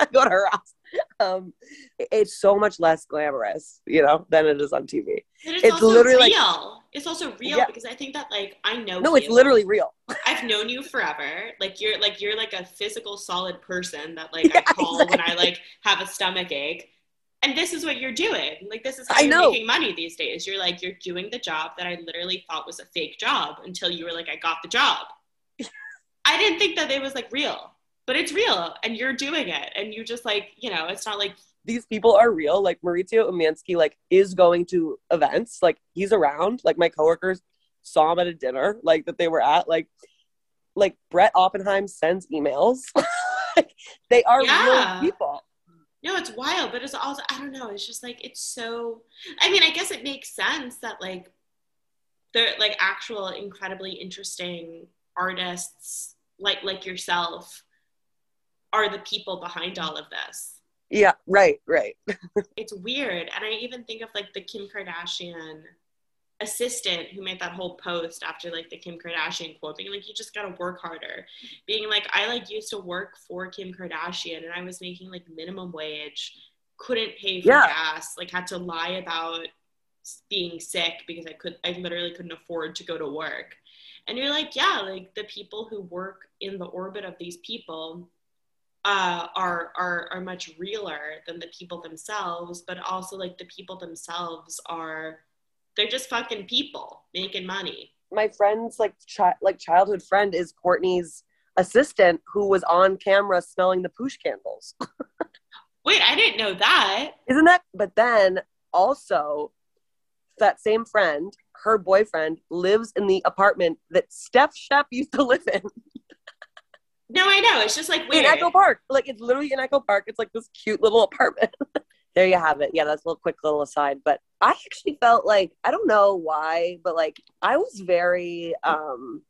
I [laughs] go to her house. Um, it's so much less glamorous, you know, than it is on TV. It's, It's also literally like- real. it's also real Yeah. because I think that like I know. No, it's literally real. [laughs] I've known you forever. Like you're like you're like a physical solid person that like Yeah, I call when I like have a stomach ache. And this is what you're doing. Like this is how I you're know. making money these days. You're like you're doing the job that I literally thought was a fake job until you were like I got the job. [laughs] I didn't think that it was like real, but it's real and you're doing it and you just like, you know, it's not like These people are real. Like Mauricio Umansky, like is going to events. Like he's around. Like my coworkers saw him at a dinner, like that they were at. Like, like Brett Oppenheim sends emails. [laughs] Like, they are Yeah. real people. No, it's wild, but it's also I don't know. It's just like it's so. I mean, I guess it makes sense that like they're like actual incredibly interesting artists like like yourself are the people behind all of this. Yeah, right, right. [laughs] It's weird, and I even think of like the Kim Kardashian assistant who made that whole post after like the Kim Kardashian quote being like you just got to work harder being like I like used to work for Kim Kardashian and I was making like minimum wage couldn't pay for Yeah. gas, like had to lie about being sick because I could I literally couldn't afford to go to work. And you're like, yeah, like the people who work in the orbit of these people uh, are are are much realer than the people themselves, but also like the people themselves are they're just fucking people making money. My friend's like chi- like childhood friend is Kourtney's assistant who was on camera smelling the poosh candles. [laughs] Wait, I didn't know that. Isn't that? But then also, that same friend, her boyfriend, lives in the apartment that Steph Shep used to live in [laughs] No, I know. It's just like in. Echo Park. Like it's literally in Echo Park. It's like this cute little apartment. [laughs] there you have it. Yeah, that's a little quick little aside. But I actually felt like I don't know why, but like I was very. um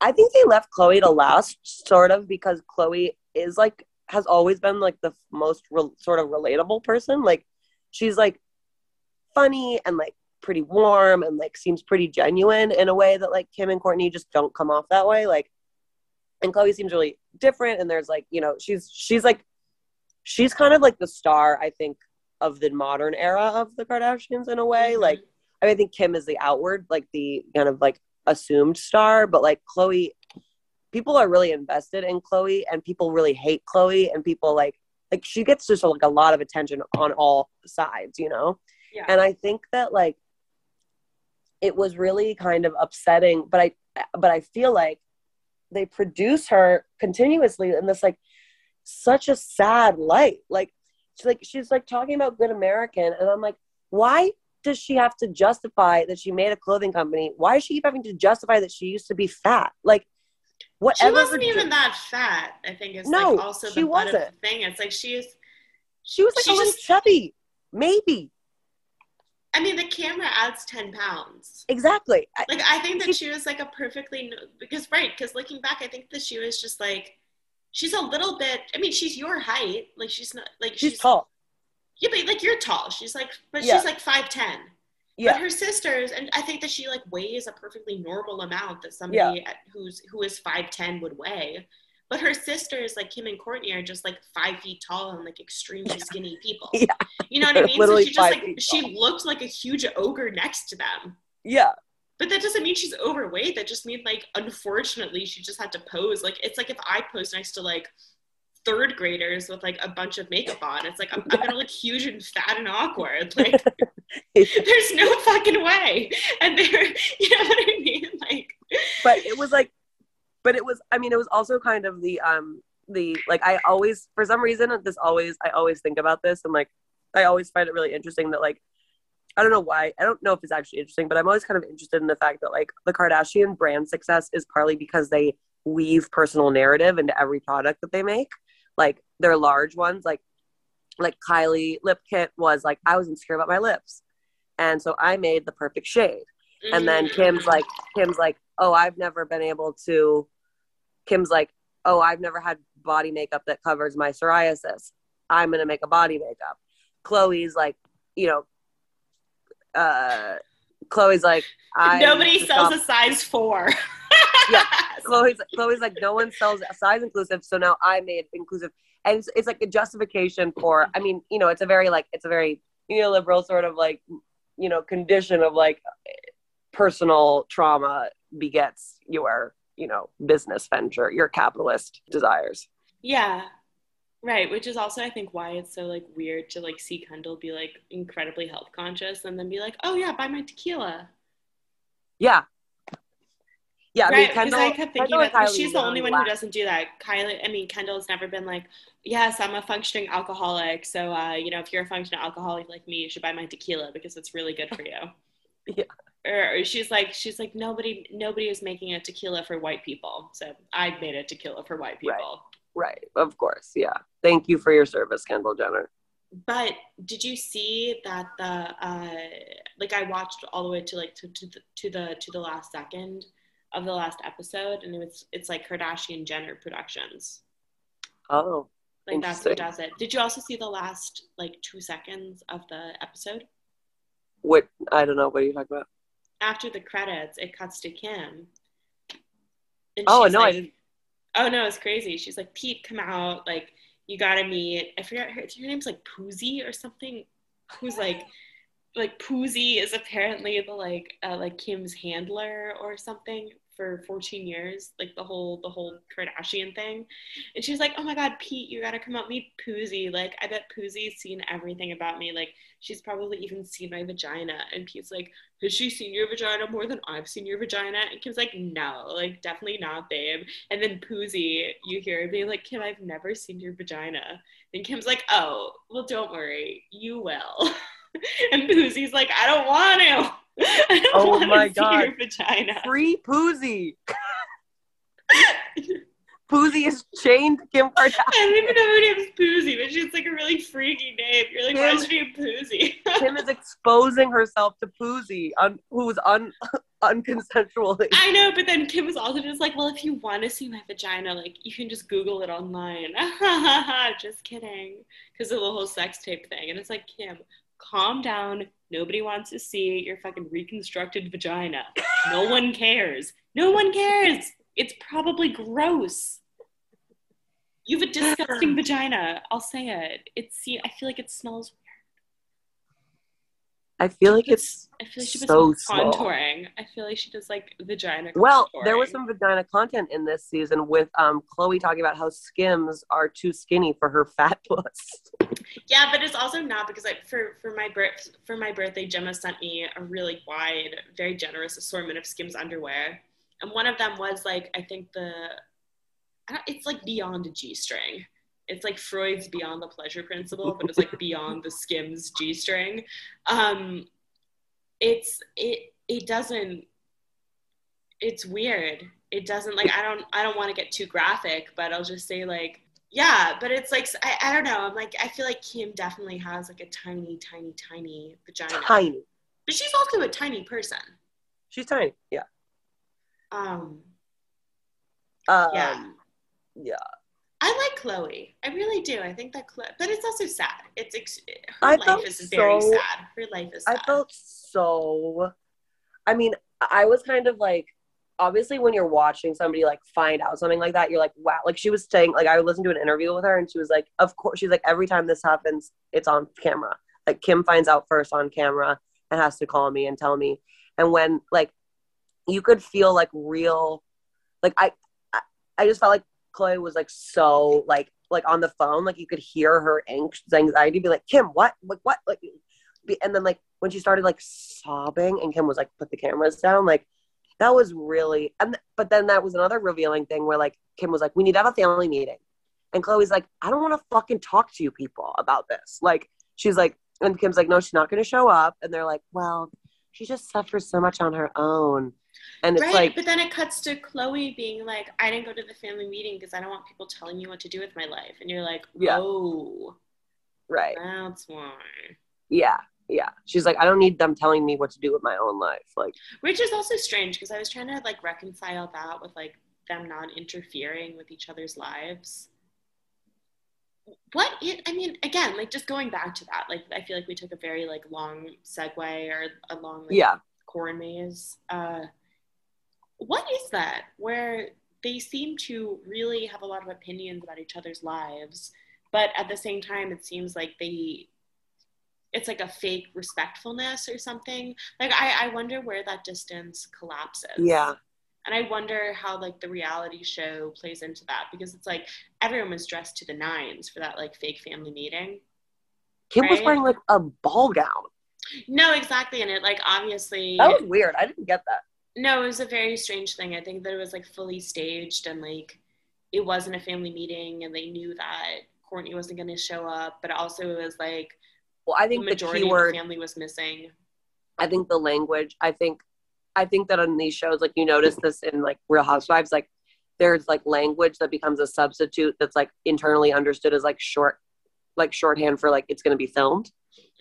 I think they left Khloé to last, sort of, because Khloé is like has always been like the most re- sort of relatable person. Like she's like funny and like pretty warm and like seems pretty genuine in a way that like Kim and Kourtney just don't come off that way. Like and Khloé seems really different and there's like, you know, she's she's like she's kind of like the star, I think, of the modern era of the Kardashians in a way. Mhm. Like I mean I think Kim is the outward, like the kind of like assumed star, but like Khloé people are really invested in Khloé and people really hate Khloé and people like like she gets just like a lot of attention on all sides, you know? Yeah. And I think that like it was really kind of upsetting, but I but I feel like they produce her continuously in this like such a sad light. Like she's like she's like talking about good American and I'm like, why does she have to justify that she made a clothing company? Why is she keep having to justify that she used to be fat? Like whatever. she wasn't even that fat. I think is No, like also she the of wasn't. thing. It's like she is. she was like she a little chubby. Maybe. I mean, the camera adds ten pounds. Exactly. Like I think that She- was like a perfectly no- because right because looking back, I think that she was just like she's a little bit. I mean, she's your height. Like she's not like she's tall. Yeah, but like you're tall. She's like, but Yeah. she's like five ten. Yeah. But her sisters, and I think that she like weighs a perfectly normal amount that somebody at, who's who is five ten would weigh. But her sisters, like Kim and Kourtney, are just like five feet tall and like extremely [laughs] skinny people. Yeah. You know what I They're mean? So she just like she tall. looked like a huge ogre next to them. Yeah. But that doesn't mean she's overweight. That just means like unfortunately she just had to pose. Like it's like if I pose next to like third graders with like a bunch of makeup on, it's like I'm, I'm gonna look huge and fat and awkward. [laughs] Like [laughs] there's no fucking way. And they're you know what I mean? Like but it was like but it was i mean it was also kind of the um the like i always for some reason this always i always think about this and like i always find it really interesting that like i don't know why i don't know if it's actually interesting but i'm always kind of interested in the fact that like the kardashian brand success is partly because they weave personal narrative into every product that they make. Like they're large ones like like kylie lip kit was like i was insecure about my lips. And so i made the perfect shade. And then mm, Kim's like, Kim's like, oh, I've never been able to. Kim's like, oh, I've never had body makeup that covers my psoriasis. I'm gonna make a body makeup. Khloé's like, you know, uh, Khloé's like, I nobody sells a size four. [laughs] Yeah. [laughs] Khloé's Khloé's like, no one sells a size inclusive, so now I made inclusive, and it's, it's like a justification for. I mean, you know, it's a very like it's a very neoliberal sort of like, you know, condition of like personal trauma begets your you know business venture, your capitalist desires. Yeah. Right, which is also I think why it's so like weird to like see Kendall be like incredibly health conscious and then be like, "Oh yeah, buy my tequila." Yeah. Yeah, I mean, right, because Kendall, I kept thinking about Kylie she's the only one who doesn't do that. Kylie, I mean, Kendall's never been like, "Yes, I'm a functioning alcoholic, so uh, you know, if you're a functioning alcoholic like me, you should buy my tequila because it's really good for you." [laughs] Yeah. Or she's like, she's like, nobody, nobody is making a tequila for white people, so I made a tequila for white people. Right, right. of course. Yeah. Thank you for your service, Kendall Jenner. But did you see that the uh, like I watched all the way to like to, to the to the to the last second of the last episode, and it was it's like Kardashian Jenner Productions. Oh, Like that's who does it. Did you also see the last like two seconds of the episode? what? I don't know. What are you talking about? After the credits, it cuts to Kim. And Oh, no, I didn't. Oh no, it's crazy. She's like, Pete, come out. Like, you gotta meet. I forgot her. Her name's like Poozy or something. Who's like, like Poozy is apparently the like uh, like Kim's handler or something for 14 years, like the whole the whole Kardashian thing. And she's like, "Oh my God, Pete, you gotta come out meet Poozy. Like, I bet Poozy's seen everything about me. Like, she's probably even seen my vagina." And Pete's like, "Has she seen your vagina more than I've seen your vagina?" And Kim's like, "No, like definitely not, babe." And then Poozy, you hear being like, "Kim, I've never seen your vagina." And Kim's like, "Oh, well, don't worry, you will." [laughs] and Poozy's like, "I don't want to." [laughs] I don't Oh my God. Free Poozy. [laughs] Poozy is chained to Kim Kardashian. I don't even know her name's Poozy, but she's like a really freaky name. You're like, why Kim- is she Poozy? Kim is exposing herself to Poozy, un- who's un- [laughs] unconsensually. I know, but then Kim was also just like, well, if you want to see my vagina, like, you can just Google it online. just kidding. Because of the whole sex tape thing. And it's like, Kim, calm down. Nobody wants to see your fucking reconstructed vagina. No one cares. No one cares. It's probably gross. You have a disgusting [clears throat] vagina. I'll say it. It's. See, I feel like it smells I feel like it's I feel like she so some small. contouring. I feel like she does like vagina. well, there was some vagina content in this season with um Khloé talking about how Skims are too skinny for her fat [laughs] puss. Yeah, but it's also not because I for for my birth for my birthday, Gemma sent me a really wide, very generous assortment of Skims underwear, and one of them was like I think the, I don't- it's like beyond a G string. It's like Freud's beyond the pleasure principle, but it's like beyond the Skims G string. Um, it's it it doesn't. It's weird. It doesn't like I don't I don't want to get too graphic, but I'll just say like yeah, but it's like I, I don't know. I'm like I feel like Kim definitely has like a tiny, tiny, tiny vagina, Tiny. but she's also a tiny person. She's tiny. Yeah. Um, Um, yeah, yeah. I like Khloé. I really do. I think that, Khloé, but it's also sad. It's ex- her I life felt is very sad. Her life is. I Sad. felt so. I mean, I was kind of like, obviously, when you're watching somebody like find out something like that, you're like, wow. Like she was saying, like I listened to an interview with her, and she was like, of course, she's like, every time this happens, it's on camera. Like Kim finds out first on camera and has to call me and tell me. And when like, you could feel like real, like I, I, I just felt like Khloé was like so like like on the phone, like you could hear her anxious anxiety be like, Kim, what, like what, like and then like when she started like sobbing and Kim was like put the cameras down like that was really and but then that was another revealing thing where like Kim was like we need to have a family meeting. And Khloé's like I don't want to fucking talk to you people about this. Like she's like and Kim's like no she's not going to show up. And they're like well she just suffers so much on her own and it's right, like but then it cuts to Khloé being like, "I didn't go to the family meeting because I don't want people telling me what to do with my life," and you're like, Yeah. "Oh, right that's why." yeah yeah she's like I don't need them telling me what to do with my own life like Which is also strange because I was trying to like reconcile that with like them not interfering with each other's lives. What it, I mean, again, like just going back to that, like I feel like we took a very like long segue or a long like, yeah corn maze. Uh, what is that? Where they seem to really have a lot of opinions about each other's lives, but at the same time, it seems like they. It's like a fake respectfulness or something. Like I, I wonder where that distance collapses. yeah And I wonder how like the reality show plays into that because it's like everyone was dressed to the nines for that like fake family meeting. Kim was wearing like a ball gown No, exactly. And it like obviously that was weird I didn't get that No, it was a very strange thing. I think that it was like fully staged and like it wasn't a family meeting and they knew that Kourtney wasn't going to show up, but also it was like well I think the majority of keyword the family was missing. I think the language, I think I think that on these shows, like you notice this in like Real Housewives, like there's like language that becomes a substitute that's like internally understood as like short like shorthand for like it's gonna be filmed.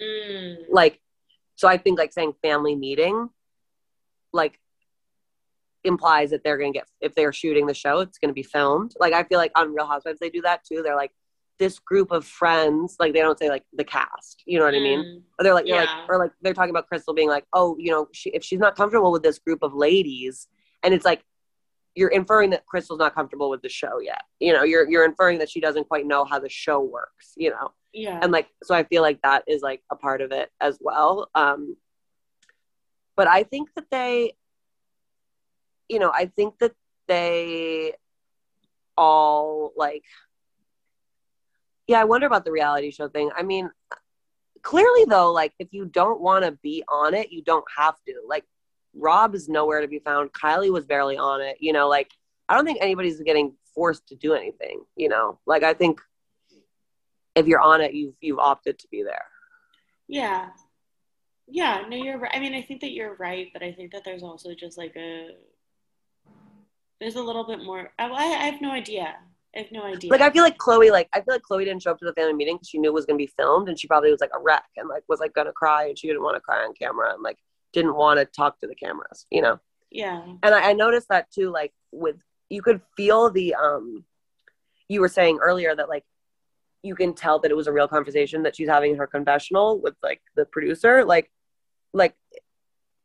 Mm. Like so I think like saying family meeting like implies that they're gonna get if they're shooting the show, it's gonna be filmed. Like I feel like on Real Housewives they do that too. They're like this group of friends, like they don't say like the cast. You know what I mean? Mm. Or they're like, they're like, or like they're talking about Crystal being like, oh, you know, she, if she's not comfortable with this group of ladies, and it's like, you're inferring that Crystal's not comfortable with the show yet. You know, you're you're inferring that she doesn't quite know how the show works. You know, Yeah. and like so I feel like that is like a part of it as well. Um, but I think that they, you know, I think that they all like. Yeah, I wonder about the reality show thing. I mean, clearly though, like if you don't want to be on it, you don't have to. Like Rob is nowhere to be found. Kylie was barely on it. You know, like I don't think anybody's getting forced to do anything. You know, like I think if you're on it, you've you've opted to be there. Yeah. Yeah, no, you're right. I mean, I think that you're right, but I think that there's also just like a there's a little bit more. I, I have no idea. I have no idea. Like I feel like Khloé, like I feel like Khloé didn't show up to the family meeting because she knew it was gonna be filmed, and she probably was like a wreck and like was like gonna cry, and she didn't want to cry on camera, and like didn't want to talk to the cameras, you know. yeah, and I, I noticed that too like with you could feel the um you were saying earlier that like you can tell that it was a real conversation that she's having in her confessional with like the producer like like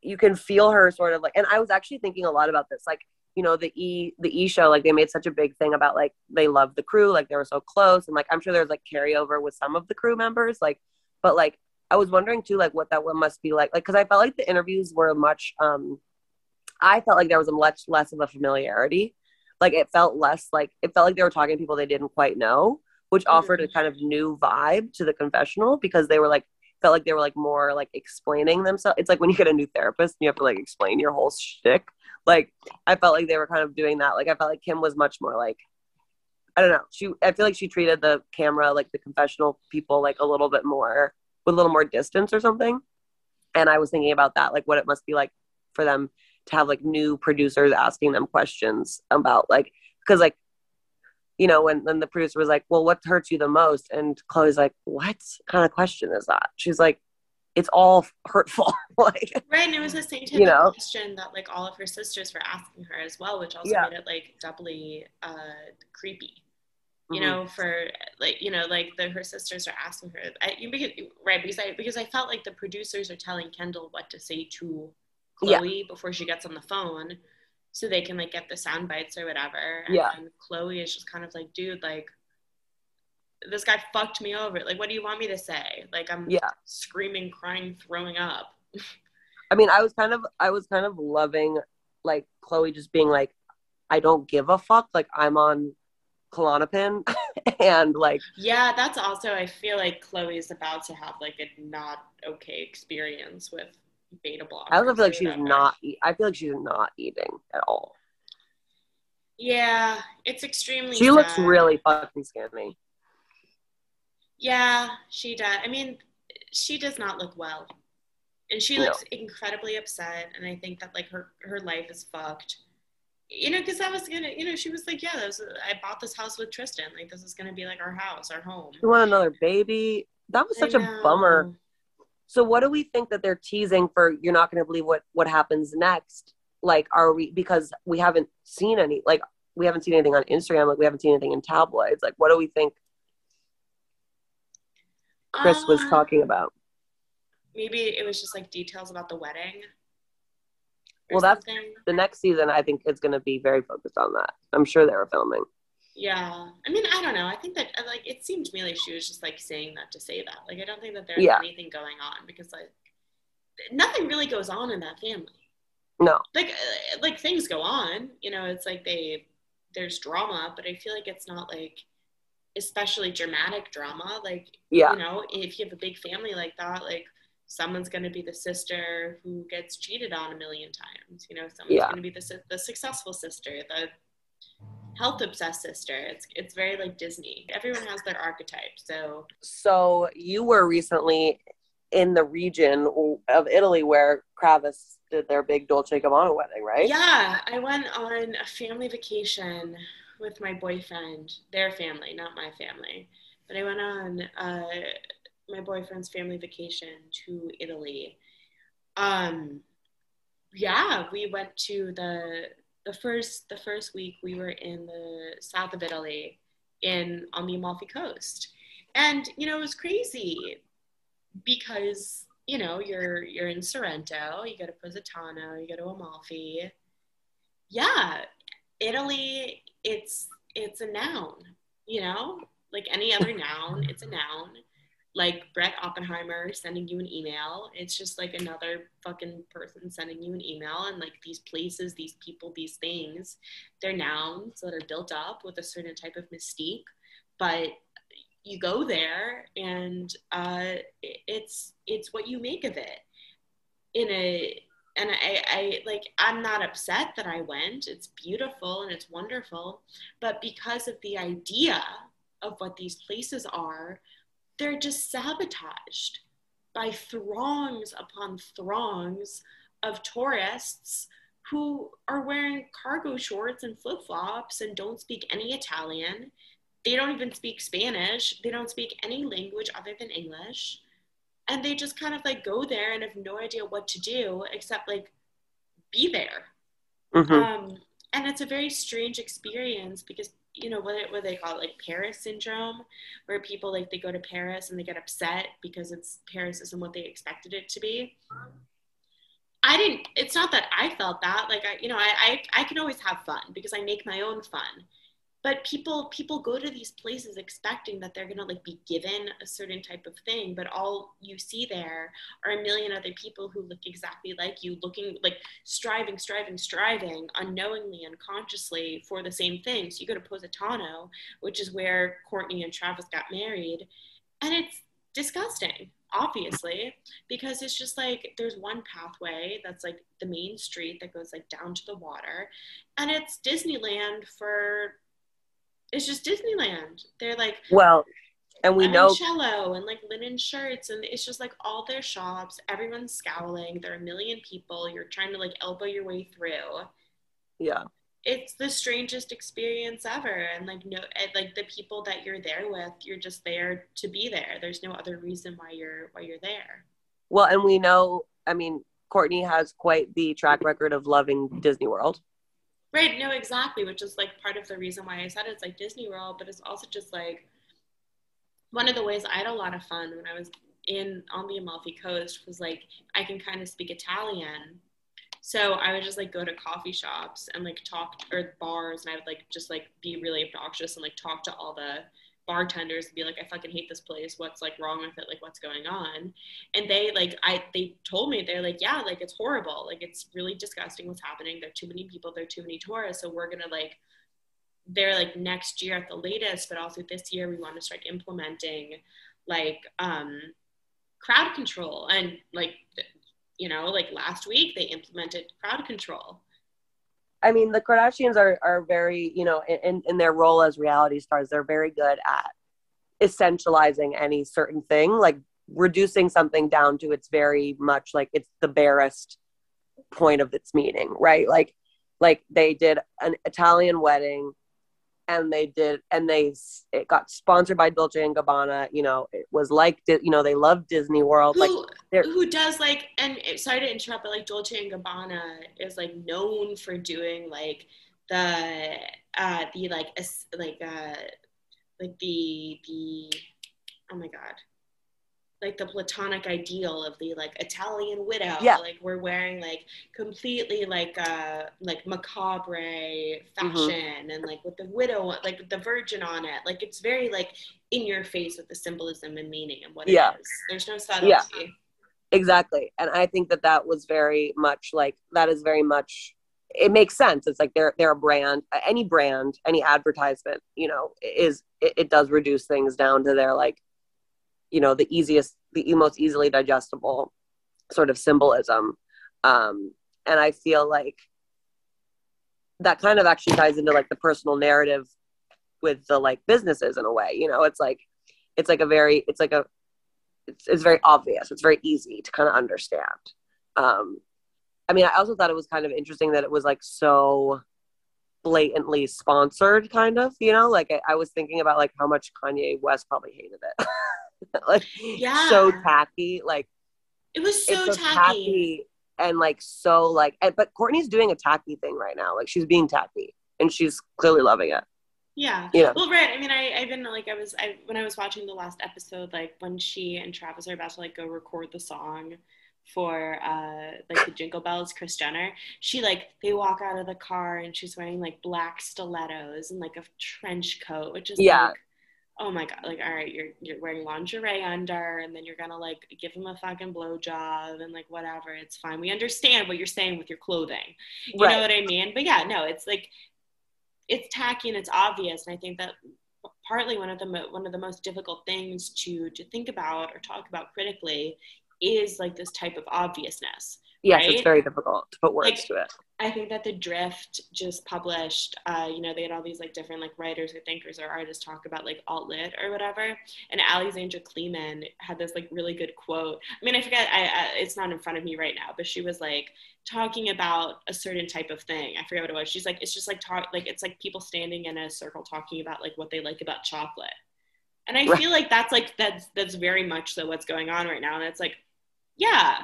you can feel her sort of like and i was actually thinking a lot about this like you know the e the e show like they made such a big thing about like they loved the crew like they were so close and like i'm sure there's like carryover with some of the crew members like but like i was wondering too like what that one must be like like because i felt like the interviews were much um I felt like there was a much less of a familiarity. Like it felt less like it felt like they were talking to people they didn't quite know, which offered a kind of new vibe to the confessional because they were like felt like they were like more like explaining themselves. It's like when you get a new therapist and you have to like explain your whole shtick. Like I felt like they were kind of doing that. Like I felt like Kim was much more like I don't know. She I feel like she treated the camera like the confessional people like a little bit more with a little more distance or something. And I was thinking about that, like what it must be like for them to have like new producers asking them questions about like because like you know when when the producer was like well what hurts you the most and khloé's like what kind of question is that she's like it's all hurtful [laughs] like right. And it was the same type You know? of question that like all of her sisters were asking her as well, which also Yeah. made it like doubly uh, creepy. You Mhm. know, for like you know, like the her sisters are asking her, I, you because, right? Because I because I felt like the producers are telling Kendall what to say to Yeah. Khloé before she gets on the phone, so they can like get the sound bites or whatever. And Yeah. Khloé is just kind of like, dude, like this guy fucked me over. Like, what do you want me to say? Like, I'm yeah screaming, crying, throwing up. [laughs] i mean i was kind of i was kind of loving like khloé just being like i don't give a fuck like i'm on Klonopin [laughs] and like Yeah, that's also. I feel like Khloé's about to have like a not okay experience with beta blockers. i also feel like she's whatever. not i feel like she's not eating at all Yeah, it's extremely. she looks really fucking skinny Yeah, she does. I mean, she does not look well, and she No. looks incredibly upset. And I think that like her her life is fucked. You know, because that was gonna, you know, she was like, yeah, that was, I bought this house with Tristan. Like, this is gonna be like our house, our home. you want another baby that was such a bummer. So what do we think that they're teasing for you're not going to believe what what happens next? Like are we because we haven't seen any like we haven't seen anything on Instagram like we haven't seen anything in tabloids. Like what do we think Kris was Uh, talking about? Maybe it was just like details about the wedding. Well, that's- something. The next season I think is going to be very focused on that. I'm sure they were filming. Yeah, I mean, I don't know. I think that uh, like it seemed to me like she was just like saying that to say that. Like, I don't think that there's Yeah. anything going on because like nothing really goes on in that family. No. Like, uh, like things go on. You know, it's like they there's drama, but I feel like it's not like especially dramatic drama. Like, Yeah. you know, if you have a big family like that, like someone's going to be the sister who gets cheated on a million times. You know, someone's Yeah. going to be the the successful sister, the health obsessed sister. It's it's very like Disney. Everyone has their archetype. So So you were recently in the region of Italy where Kravis did their big Dolce Gabbana wedding, right? yeah, I went on a family vacation with my boyfriend, their family, not my family. But I went on uh, my boyfriend's family vacation to Italy. Um, yeah, we went to the the first the first week we were in the south of Italy, in on the Amalfi Coast, and you know it was crazy because you know you're you're in Sorrento, you go to Positano, you go to Amalfi. Yeah, Italy, it's it's a noun, you know, like any other noun, it's a noun. Like Brett Oppenheimer sending you an email, it's just like another fucking person sending you an email. And like these places, these people, these things, they're nouns that are built up with a certain type of mystique. But you go there, and uh, it's it's what you make of it in a and I, I like i'm not upset that i went. It's beautiful and it's wonderful. But because of the idea of what these places are they're just sabotaged by throngs upon throngs of tourists who are wearing cargo shorts and flip-flops and don't speak any italian. They don't even speak spanish. They don't speak any language other than english and they just kind of like go there and have no idea what to do except like be there. Mhm. um, and it's a very strange experience because you know what, what they call it like paris syndrome where people like they go to paris and they get upset because it's paris isn't what they expected it to be. I didn't it's not that i felt that like i you know i i, I can always have fun because i make my own fun but people people go to these places expecting that they're gonna like be given a certain type of thing but all you see there are a million other people who look exactly like you looking like striving striving striving unknowingly unconsciously for the same thing. So you go to positano which is where kourtney and travis got married and it's disgusting obviously because it's just like there's one pathway that's like the main street that goes like down to the water and it's disneyland for it's just Disneyland. They're like well and we know cello and like linen shirts, and it's just like all their shops. Everyone's scowling. There are a million people. You're trying to like elbow your way through. yeah It's the strangest experience ever, and like no, and, like the people that you're there with, you're just there to be there. There's no other reason why you're why you're there. well and we know i mean kourtney has quite the track record of loving disney world Right, no, exactly, which is like part of the reason why I said it's like Disney World, but it's also just like one of the ways I had a lot of fun when I was in on the Amalfi Coast was like I can kind of speak Italian. So I would just like go to coffee shops and like talk or bars and I would like just like be really obnoxious and like talk to all the bartenders and be like, I fucking hate this place. What's like wrong with it? Like what's going on? And they like I they told me they're like, yeah, like it's horrible. Like it's really disgusting what's happening. There are too many people, there are too many tourists. So we're gonna like they're like next year at the latest, but also this year we want to start implementing like um crowd control and like you know, like last week they implemented crowd control. I mean, the Kardashians are are very, you know, in in their role as reality stars, they're very good at essentializing any certain thing, like reducing something down to its very much like it's the barest point of its meaning, right? Like, like they did an Italian wedding, and they did, and they it got sponsored by Dolce and Gabbana. You know, it was like, you know, they love Disney World, like who, they're- who does like and eh, sorry to interrupt but like dolce and gabbana is like known for doing like the uh the like like uh like the the oh my god like the platonic ideal of the like Italian widow. Yeah. Like we're wearing like completely like uh like macabre fashion and like with the widow like the virgin on it. Like it's very like in your face with the symbolism and meaning and what Yeah. it is. There's no subtlety. Yeah. exactly and i think that that was very much like that is very much it makes sense it's like they're they're a brand any brand any advertisement you know is it, it does reduce things down to their like you know the easiest the most easily digestible sort of symbolism. Um and i feel like that kind of actually ties into like the personal narrative with the like businesses in a way you know? It's like it's like a very it's like a it's, it's very obvious. It's very easy to kind of understand. Um i mean i also thought it was kind of interesting that it was like so blatantly sponsored kind of you know? Like i, I was thinking about like how much kanye west probably hated it [laughs] [laughs] like Yeah. so tacky like It was so so tacky. and like so like and, but kourtney's doing a tacky thing right now like she's being tacky and she's clearly loving it Yeah. know Well, right. I mean, I, I've been like, I was, I, when I was watching the last episode, like when she and Travis are about to like go record the song for uh like the jingle bells kris jenner she like they walk out of the car and she's wearing like black stilettos and like a trench coat which is Yeah. like oh my god like all right you're you're wearing lingerie under and then you're gonna like give him a fucking blowjob and like whatever it's fine. We understand what you're saying with your clothing you know what i mean? But yeah no it's like it's tacky and it's obvious and i think that partly one of the mo- one of the most difficult things to to think about or talk about critically is like this type of obviousness yes, it's very difficult to put words Like- to it. I think that the Drift just published, uh, you know, they had all these like different like writers or thinkers or artists talk about like alt lit or whatever. And Alexandra Kleeman had this like really good quote. I mean, I forget, I, I it's not in front of me right now, but she was like talking about a certain type of thing. I forget what it was. She's like, it's just like talk, like it's like people standing in a circle talking about like what they like about chocolate. And I Right. feel like that's like that's that's very much so what's going on right now. And it's like, yeah,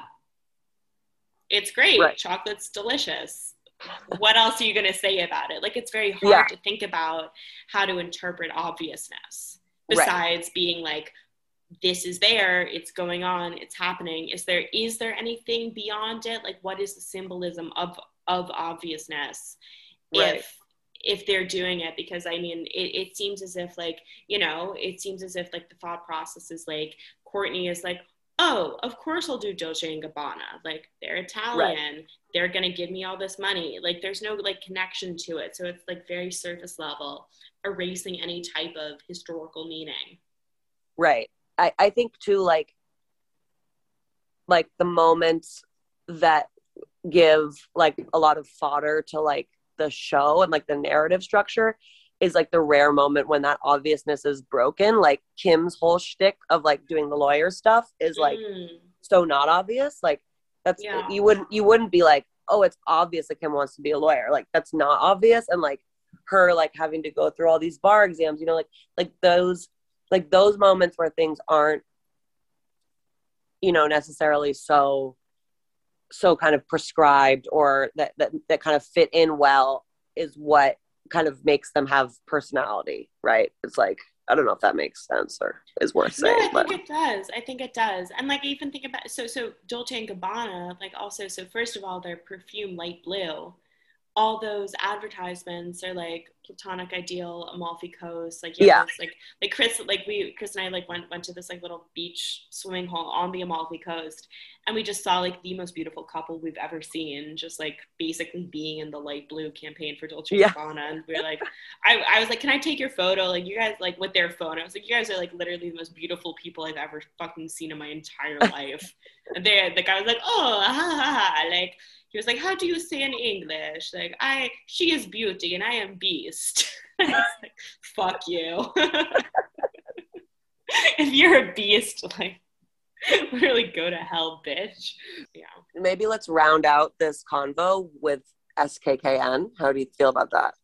it's great. Right. Chocolate's delicious. What else are you going to say about it? Like, it's very hard Yeah. to think about how to interpret obviousness Right. besides being like, this is there, it's going on, it's happening. Is there is there anything beyond it? Like, what is the symbolism of of obviousness? Right. If if they're doing it because i mean it, it seems as if like you know it seems as if like the thought process is like kourtney is like oh of course i'll do dolce and gabbana. Like they're italian. They're gonna give me all this money. Like there's no like connection to it. So it's like very surface level erasing any type of historical meaning. Right. I, I think too like like the moments that give like a lot of fodder to like the show and like the narrative structure is like the rare moment when that obviousness is broken. Like Kim's whole shtick of like doing the lawyer stuff is like Mm, so not obvious. Like that's Yeah. you wouldn't you wouldn't be like, oh, it's obvious that Kim wants to be a lawyer. Like that's not obvious. And like her like having to go through all these bar exams, you know, like like those like those moments where things aren't, you know, necessarily so so kind of prescribed or that that, that kind of fit in well is what kind of makes them have personality, right? It's like I don't know if that makes sense or is worth no, saying, I but think it does. I think it does. And like even think about so so Dolce and Gabbana, like also so first of all, their perfume light blue. All those advertisements are like platonic ideal, Amalfi Coast, like Yeah. like like Chris, like we Chris and I like went went to this like little beach swimming hole on the Amalfi Coast, and we just saw like the most beautiful couple we've ever seen, just like basically being in the light blue campaign for Dolce Yeah. and Gabbana, and we were like, I, I was like, can I take your photo? Like you guys like with their phone. I was like, you guys are like literally the most beautiful people I've ever fucking seen in my entire [laughs] life. and they the guy was like, oh, ha, ha, ha. like he was like, how do you say in English? Like I, she is beauty and I am beast. [laughs] I like, fuck you. [laughs] if you're a beast, like [laughs] really go to hell, bitch. Yeah. maybe let's round out this convo with SKKN. How do you feel about that?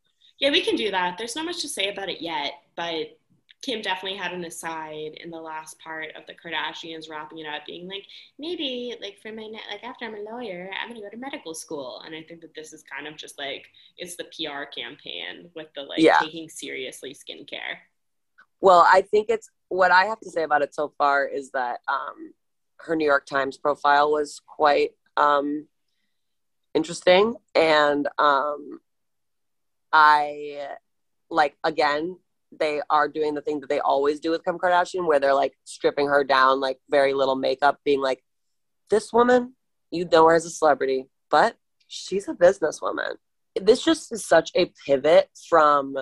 Yeah, we can do that. There's not much to say about it yet, but Kim definitely had an aside in the last part of the Kardashians wrapping it up, being like, maybe like for my ne- like after I'm a lawyer, I'm gonna go to medical school. And I think that this is kind of just like it's the PR campaign with the like Yeah. taking seriously skincare. Well, I think it's what I have to say about it so far is that um, her New York Times profile was quite um, interesting, and um, I like again they are doing the thing that they always do with Kim Kardashian, where they're like stripping her down, like very little makeup, being like, "This woman, you know her as a celebrity, but she's a businesswoman." This just is such a pivot from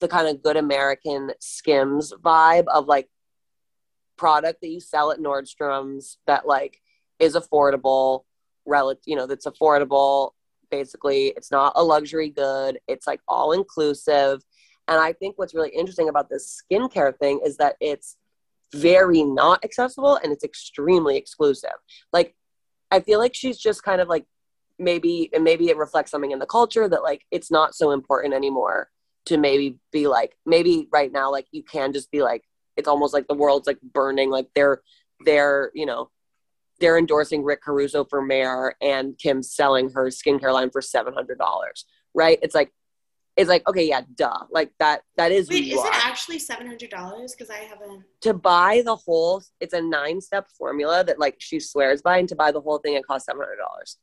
the kind of good American Skims vibe of like product that you sell at Nordstrom's that like is affordable, relative, you know, that's affordable. Basically, it's not a luxury good. It's like all inclusive. And I think what's really interesting about this skincare thing is that it's very not accessible and it's extremely exclusive. Like, I feel like she's just kind of like maybe, and maybe it reflects something in the culture that like it's not so important anymore to maybe be like maybe right now like you can just be like it's almost like the world's like burning like they're they're you know they're endorsing Rick Caruso for mayor and Kim selling her skincare line for $700 right it's like is like okay yeah duh like that that is Wait, is are. it actually seven hundred dollars? Because I haven't. to buy the whole it's a nine step formula that like she swears by and to buy the whole thing it costs seven hundred dollars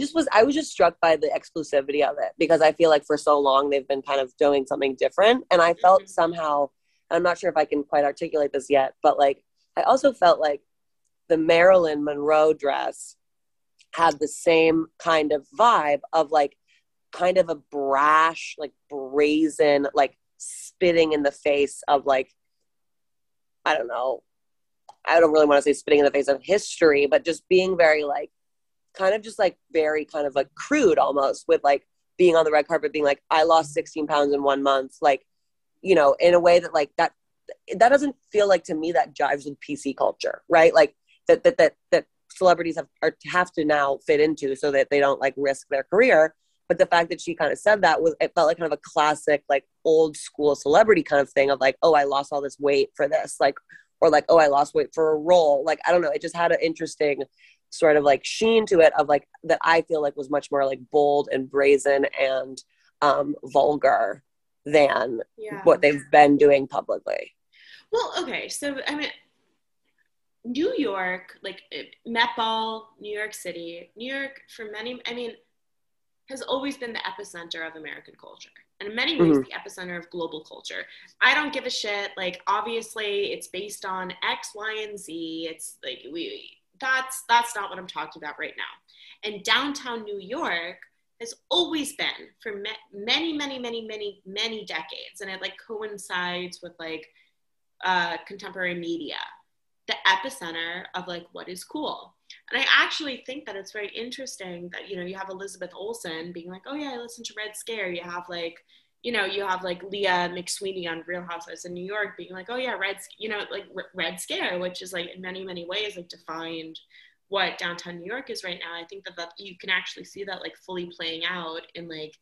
just was i was just struck by the exclusivity of it because i feel like for so long they've been kind of doing something different and i felt Mhm. somehow i'm not sure if i can quite articulate this yet but like i also felt like the marilyn monroe dress had the same kind of vibe of like kind of a brash like brazen like spitting in the face of like I don't know. I don't really want to say spitting in the face of history, but just being very like, kind of just like very kind of like crude almost with like being on the red carpet, being like, I lost 16 pounds in one month. Like, you know, in a way that like that, that doesn't feel like to me that jives with PC culture, right? Like that, that, that, that celebrities have, are, have to now fit into so that they don't like risk their career. But the fact that she kind of said that was, it felt like kind of a classic, like old school celebrity kind of thing of like, oh, I lost all this weight for this. Like, or like, oh, I lost weight for a role. Like, I don't know. It just had an interesting sort of like sheen to it of like that I feel like was much more like bold and brazen and um, vulgar than Yeah. what they've been doing publicly. Well, okay, so I mean, New York, like Met Ball, New York City, New York for many, I mean, has always been the epicenter of American culture. And in many ways, Mhm. the epicenter of global culture. I don't give a shit. Like, obviously, it's based on X, Y, and Z. It's like we. That's that's not what I'm talking about right now. And downtown New York has always been for ma- many, many, many, many, many decades, and it like coincides with like uh, contemporary media, the epicenter of like what is cool. And I actually think that it's very interesting that you know you have Elizabeth Olsen being like, oh yeah, I listen to Red Scare. You have like, you know, you have like Leah McSweeney on Real Housewives in New York being like, oh yeah, Red, you know, like R- Red Scare, which is like in many many ways like defined what downtown New York is right now. I think that that you can actually see that like fully playing out in like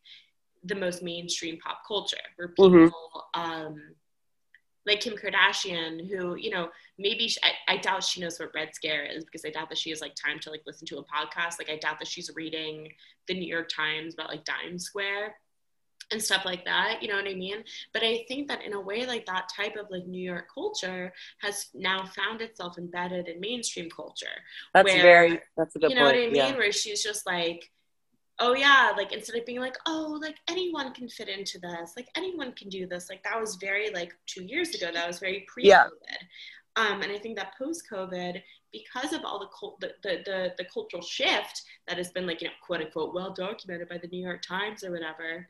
the most mainstream pop culture where people Mhm. um like Kim Kardashian, who you know maybe she, I, I doubt she knows what Red Scare is because I doubt that she has like time to like listen to a podcast. Like I doubt that she's reading the New York Times about like Dime Square and stuff like that. You know what I mean? But I think that in a way, like that type of like New York culture has now found itself embedded in mainstream culture. That's Where- very, that's a good you know point. what I mean? Yeah. Where she's just like, oh yeah, like instead of being like, oh, like anyone can fit into this, like anyone can do this, like that was very like two years ago. That was very pre-COVID. Yeah. Um, and I think that post-COVID, because of all the, cult, the, the the the cultural shift that has been like you know quote unquote well documented by the New York Times or whatever.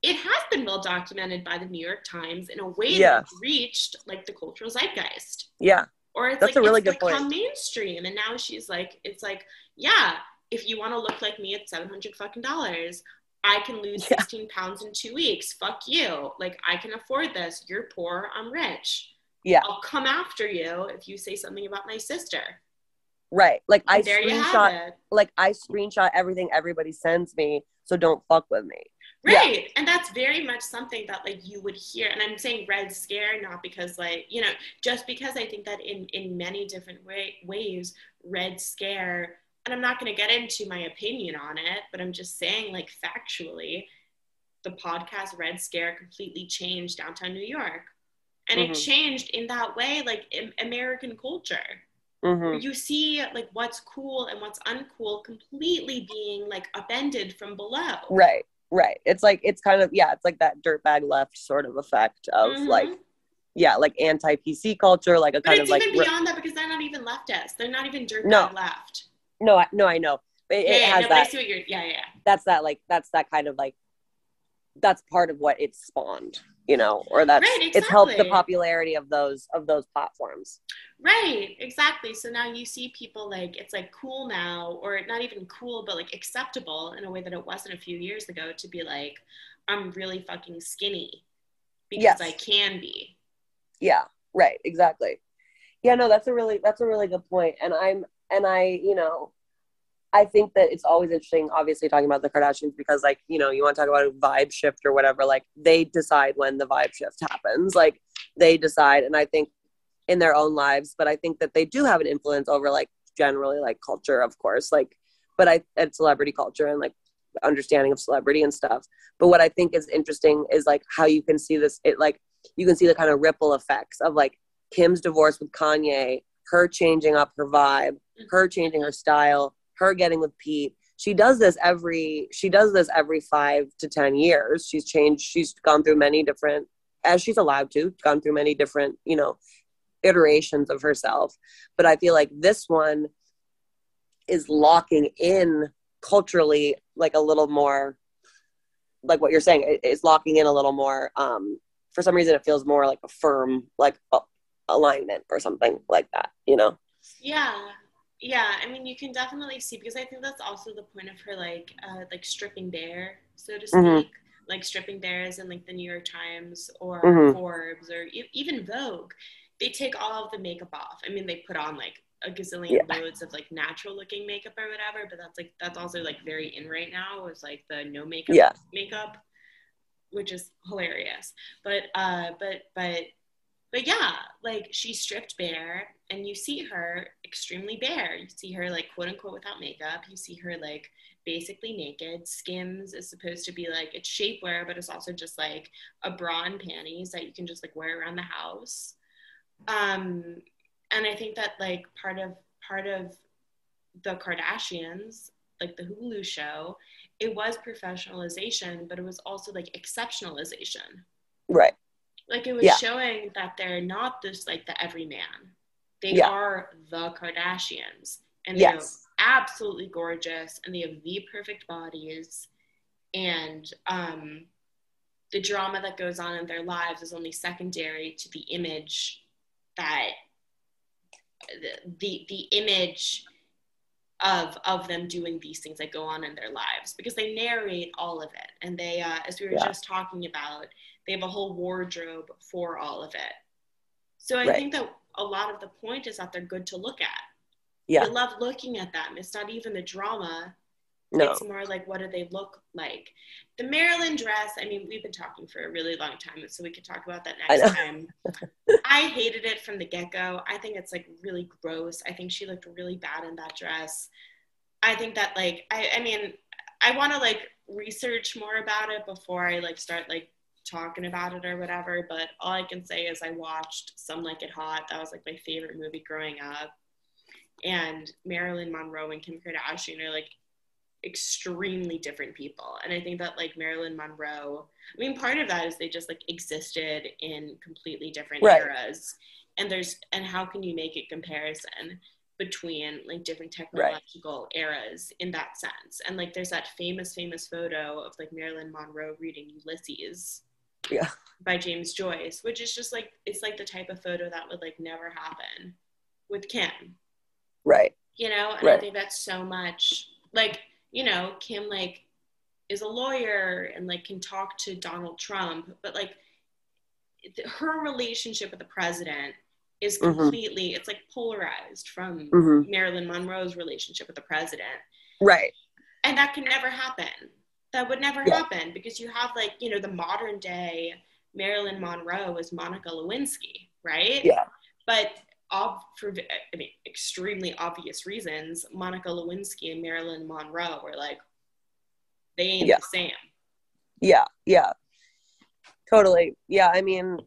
It has been well documented by the New York Times in a way Yes. that's reached like the cultural zeitgeist Yeah. or it's That's like a really it's good become point. mainstream and now she's like it's like yeah if you want to look like me at 700 fucking dollars i can lose Yeah. 16 pounds in two weeks fuck you like i can afford this you're poor i'm rich Yeah. i'll come after you if you say something about my sister Right. Like I And have screenshot, it like I screenshot everything everybody sends me. So don't fuck with me. Yeah. right and that's very much something that like you would hear and i'm saying red scare not because like you know just because i think that in in many different way, ways red scare and i'm not going to get into my opinion on it but i'm just saying like factually the podcast red scare completely changed downtown new york and it Mhm. changed in that way like american culture hmm you see like what's cool and what's uncool completely being like upended from below Right. Right. It's like it's kind of yeah. It's like that dirtbag left sort of effect of Mhm. like yeah, like anti PC culture, like a But kind it's of like even re- beyond that because they're not even leftists. They're not even dirtbag No. left. No, I, no, I know. It, Yeah, it has no, that. see what you're. Yeah, yeah. That's that like that's that kind of like that's part of what it spawned, you know, or that's Right, it's helped the popularity of those of those platforms. Right, exactly. So now you see people like it's like cool now, or not even cool, but like acceptable in a way that it wasn't a few years ago to be like, I'm really fucking skinny because Yes. I can be. Yeah, right, exactly. Yeah, no, that's a really that's a really good point. And I'm and I, you know, I think that it's always interesting, obviously talking about the Kardashians because like, you know, you want to talk about a vibe shift or whatever, like they decide when the vibe shift happens. Like they decide and I think in their own lives, but I think that they do have an influence over like generally like culture, of course, like but I and celebrity culture and like understanding of celebrity and stuff. But what I think is interesting is like how you can see this. It like you can see the kind of ripple effects of like Kim's divorce with Kanye, her changing up her vibe, her changing her style, her getting with Pete. She does this every she does this every five to ten years. She's changed. She's gone through many different, as she's allowed to, gone through many different, you know, iterations of herself. But I feel like this one is locking in culturally like a little more like what you're saying it- it's locking in a little more um for some reason it feels more like a firm like a- alignment or something like that you know Yeah, yeah. I mean, you can definitely see because I think that's also the point of her like uh, like stripping bare, so to speak. Mhm. Like stripping bears in like the New York Times or Mhm. Forbes or e- even Vogue. They take all of the makeup off. I mean, they put on like a gazillion Yeah. loads of like natural looking makeup or whatever, but that's like that's also like very in right now. Is like the no makeup Yeah. makeup, which is hilarious. But uh, but but but yeah, like she's stripped bare, and you see her extremely bare. You see her like quote unquote without makeup. You see her like basically naked. Skims is supposed to be like it's shapewear, but it's also just like a bra and panties that you can just like wear around the house. Um, and I think that like part of part of the Kardashians, like the Hulu show, it was professionalization, but it was also like exceptionalization right like it was Yeah. showing that they're not just like the everyman they Yeah. are the kardashians and they're absolutely gorgeous and they have the perfect bodies and um the drama that goes on in their lives is only secondary to the image that the the, the image of of them doing these things that go on in their lives because they narrate all of it and they uh, as we were Yeah. just talking about they have a whole wardrobe for all of it. So i Right. think that a lot of the point is that they're good to look at. Yeah. I love looking at them. It's not even the drama. No. It's more like what do they look like? The marilyn dress i mean we've been talking for a really long time so we could talk about that next know. time. [laughs] I hated it from the get-go. I think it's like really gross. I think she looked really bad in that dress. I think that like i, I mean i want to like research more about it before i like start like talking about it or whatever but all i can say is i watched some like it hot. That was like my favorite movie growing up. And marilyn monroe and kim kardashian are like extremely different people. And i think that like marilyn monroe i mean part of that is they just like existed in completely different Right. eras. And there's and how can you make a comparison between like different technological eras in that sense? And like there's that famous famous photo of like marilyn monroe reading ulysses Yeah. by james joyce which is just like it's like the type of photo that would like never happen with kim. Right. You know? And i think that's so much like you know kim like is a lawyer and like can talk to donald trump but like th- her relationship with the president is Mhm. completely it's like polarized from hmm marilyn monroe's relationship with the president. Right. And that can never happen that would never Yeah. happen because you have like you know the modern day marilyn monroe is monica lewinsky right yeah but ob- for I mean, extremely obvious reasons, Monica Lewinsky and Marilyn Monroe were like, they ain't Yeah. the same. yeah yeah totally yeah i mean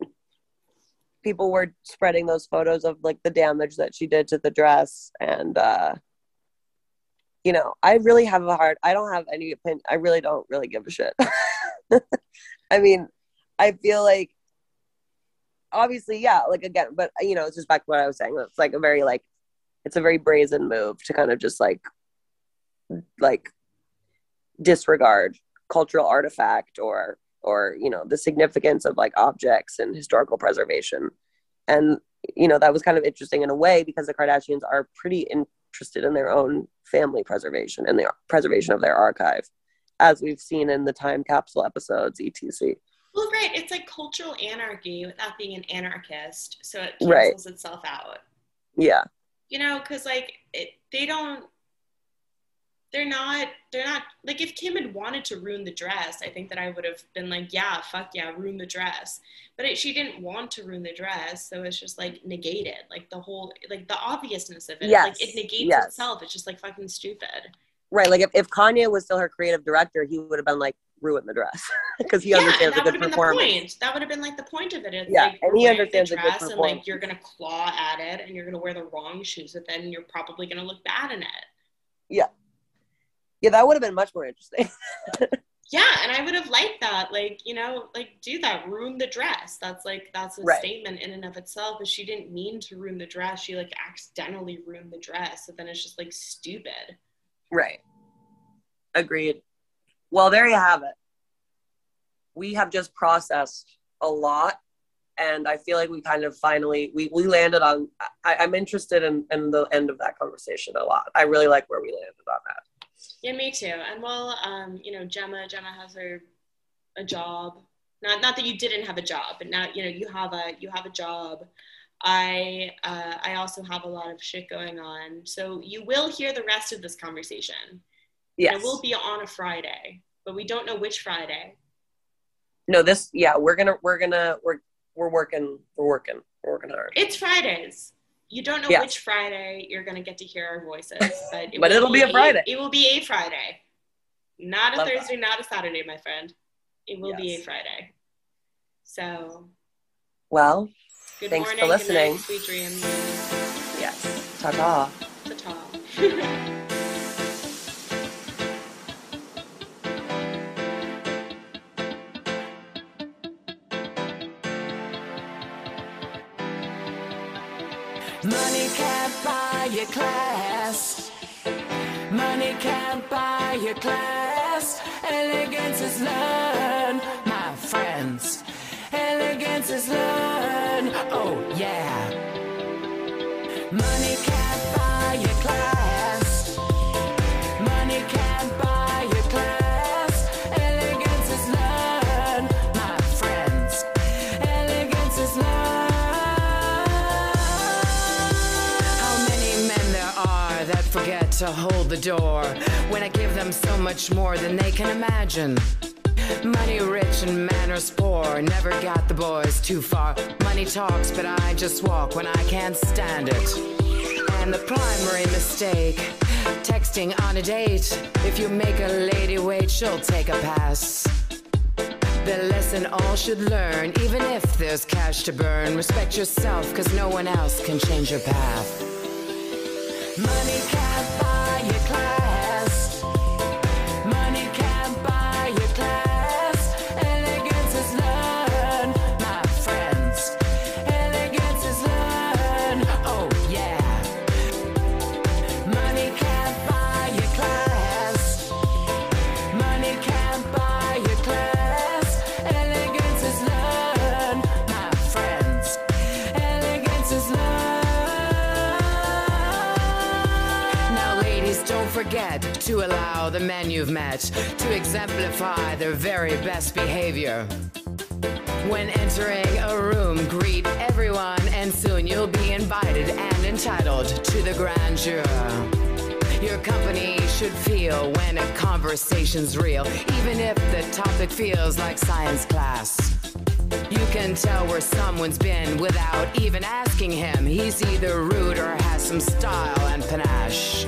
people were spreading those photos of like the damage that she did to the dress and uh you know i really have a hard i don't have any opinion i really don't really give a shit. [laughs] I mean i feel like obviously yeah like again but you know it's just back to what i was saying it's like a very like it's a very brazen move to kind of just like like disregard cultural artifact or or you know the significance of like objects and historical preservation. And you know that was kind of interesting in a way because the kardashians are pretty interested in their own family preservation and the preservation of their archive as we've seen in the time capsule episodes etc Well, right. It's like cultural anarchy without being an anarchist. So it Right. cancels itself out. yeah You know, because like it, they don't, they're not, they're not, like if Kim had wanted to ruin the dress, I think that I would have been like, yeah, fuck yeah, ruin the dress. But it, she didn't want to ruin the dress. So it's just like negated. Like the whole, like the obviousness of it. Yes. Like it negates Yes. itself. It's just like fucking stupid. Right. Like if, if Kanye was still her creative director, he would have been like ruin the dress [laughs] because he yeah, and understands that a would good have been the performance. point. That would have been like the point of it. It's Yeah, like and he understands the a good dress and like you're gonna claw at it and you're gonna wear the wrong shoes with it and you're probably gonna look bad in it. Yeah, that would have been much more interesting. [laughs] Yeah, and I would have liked that. Like, you know, like do that, ruin the dress. That's like that's a Right. statement in and of itself. But she didn't mean to ruin the dress. She like accidentally ruined the dress. So then it's just like stupid. right. Agreed. Well, there you have it. We have just processed a lot. And I feel like we kind of finally we, we landed on I, I'm interested in, in the end of that conversation a lot. I really like where we landed on that. Yeah, me too. And well, um, you know, Gemma, Gemma has her a job. Not not that you didn't have a job, but now you know you have a you have a job. I uh, I also have a lot of shit going on, so you will hear the rest of this conversation. And It will be on a Friday, but we don't know which Friday. no, this yeah, we're gonna we're gonna we're we're working we're working we're working hard. It's Fridays. You don't know Yes. which Friday you're gonna get to hear our voices, but [laughs] it But will it'll be a Friday. It will be a Friday, not a Love that. Thursday, not a Saturday, my friend. It will be a Friday. So Well, good Thanks for listening. Night, sweet dreams. yes. Ta-ta. Ta-ta. Money [laughs] your class. Money can't buy your class. Elegance is learned, my friends. Elegance is learned. Oh, yeah. To hold the door when I give them so much more than they can imagine? Money rich and manners poor, never got the boys too far. Money talks, but I just walk when I can't stand it. And the primary mistake, texting on a date. If you make a lady wait, she'll take a pass. The lesson all should learn, even if there's cash to burn. Respect yourself, cause no one else can change your path. Money to allow the men you've met to exemplify their very best behavior. When entering a room, greet everyone, and soon you'll be invited and entitled to the grandeur. Your company should feel when a conversation's real, even if the topic feels like science class. You can tell where someone's been without even asking him. He's either rude or has some style and panache.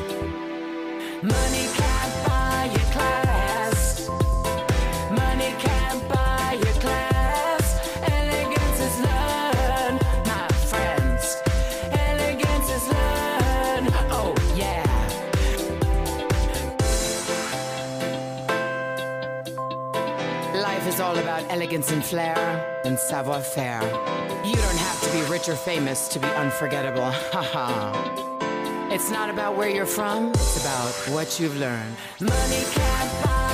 Life is all about elegance and flair and savoir faire. You don't have to be rich or famous to be unforgettable. Haha. It's not about where you're from, it's about what you've learned. Money can't buy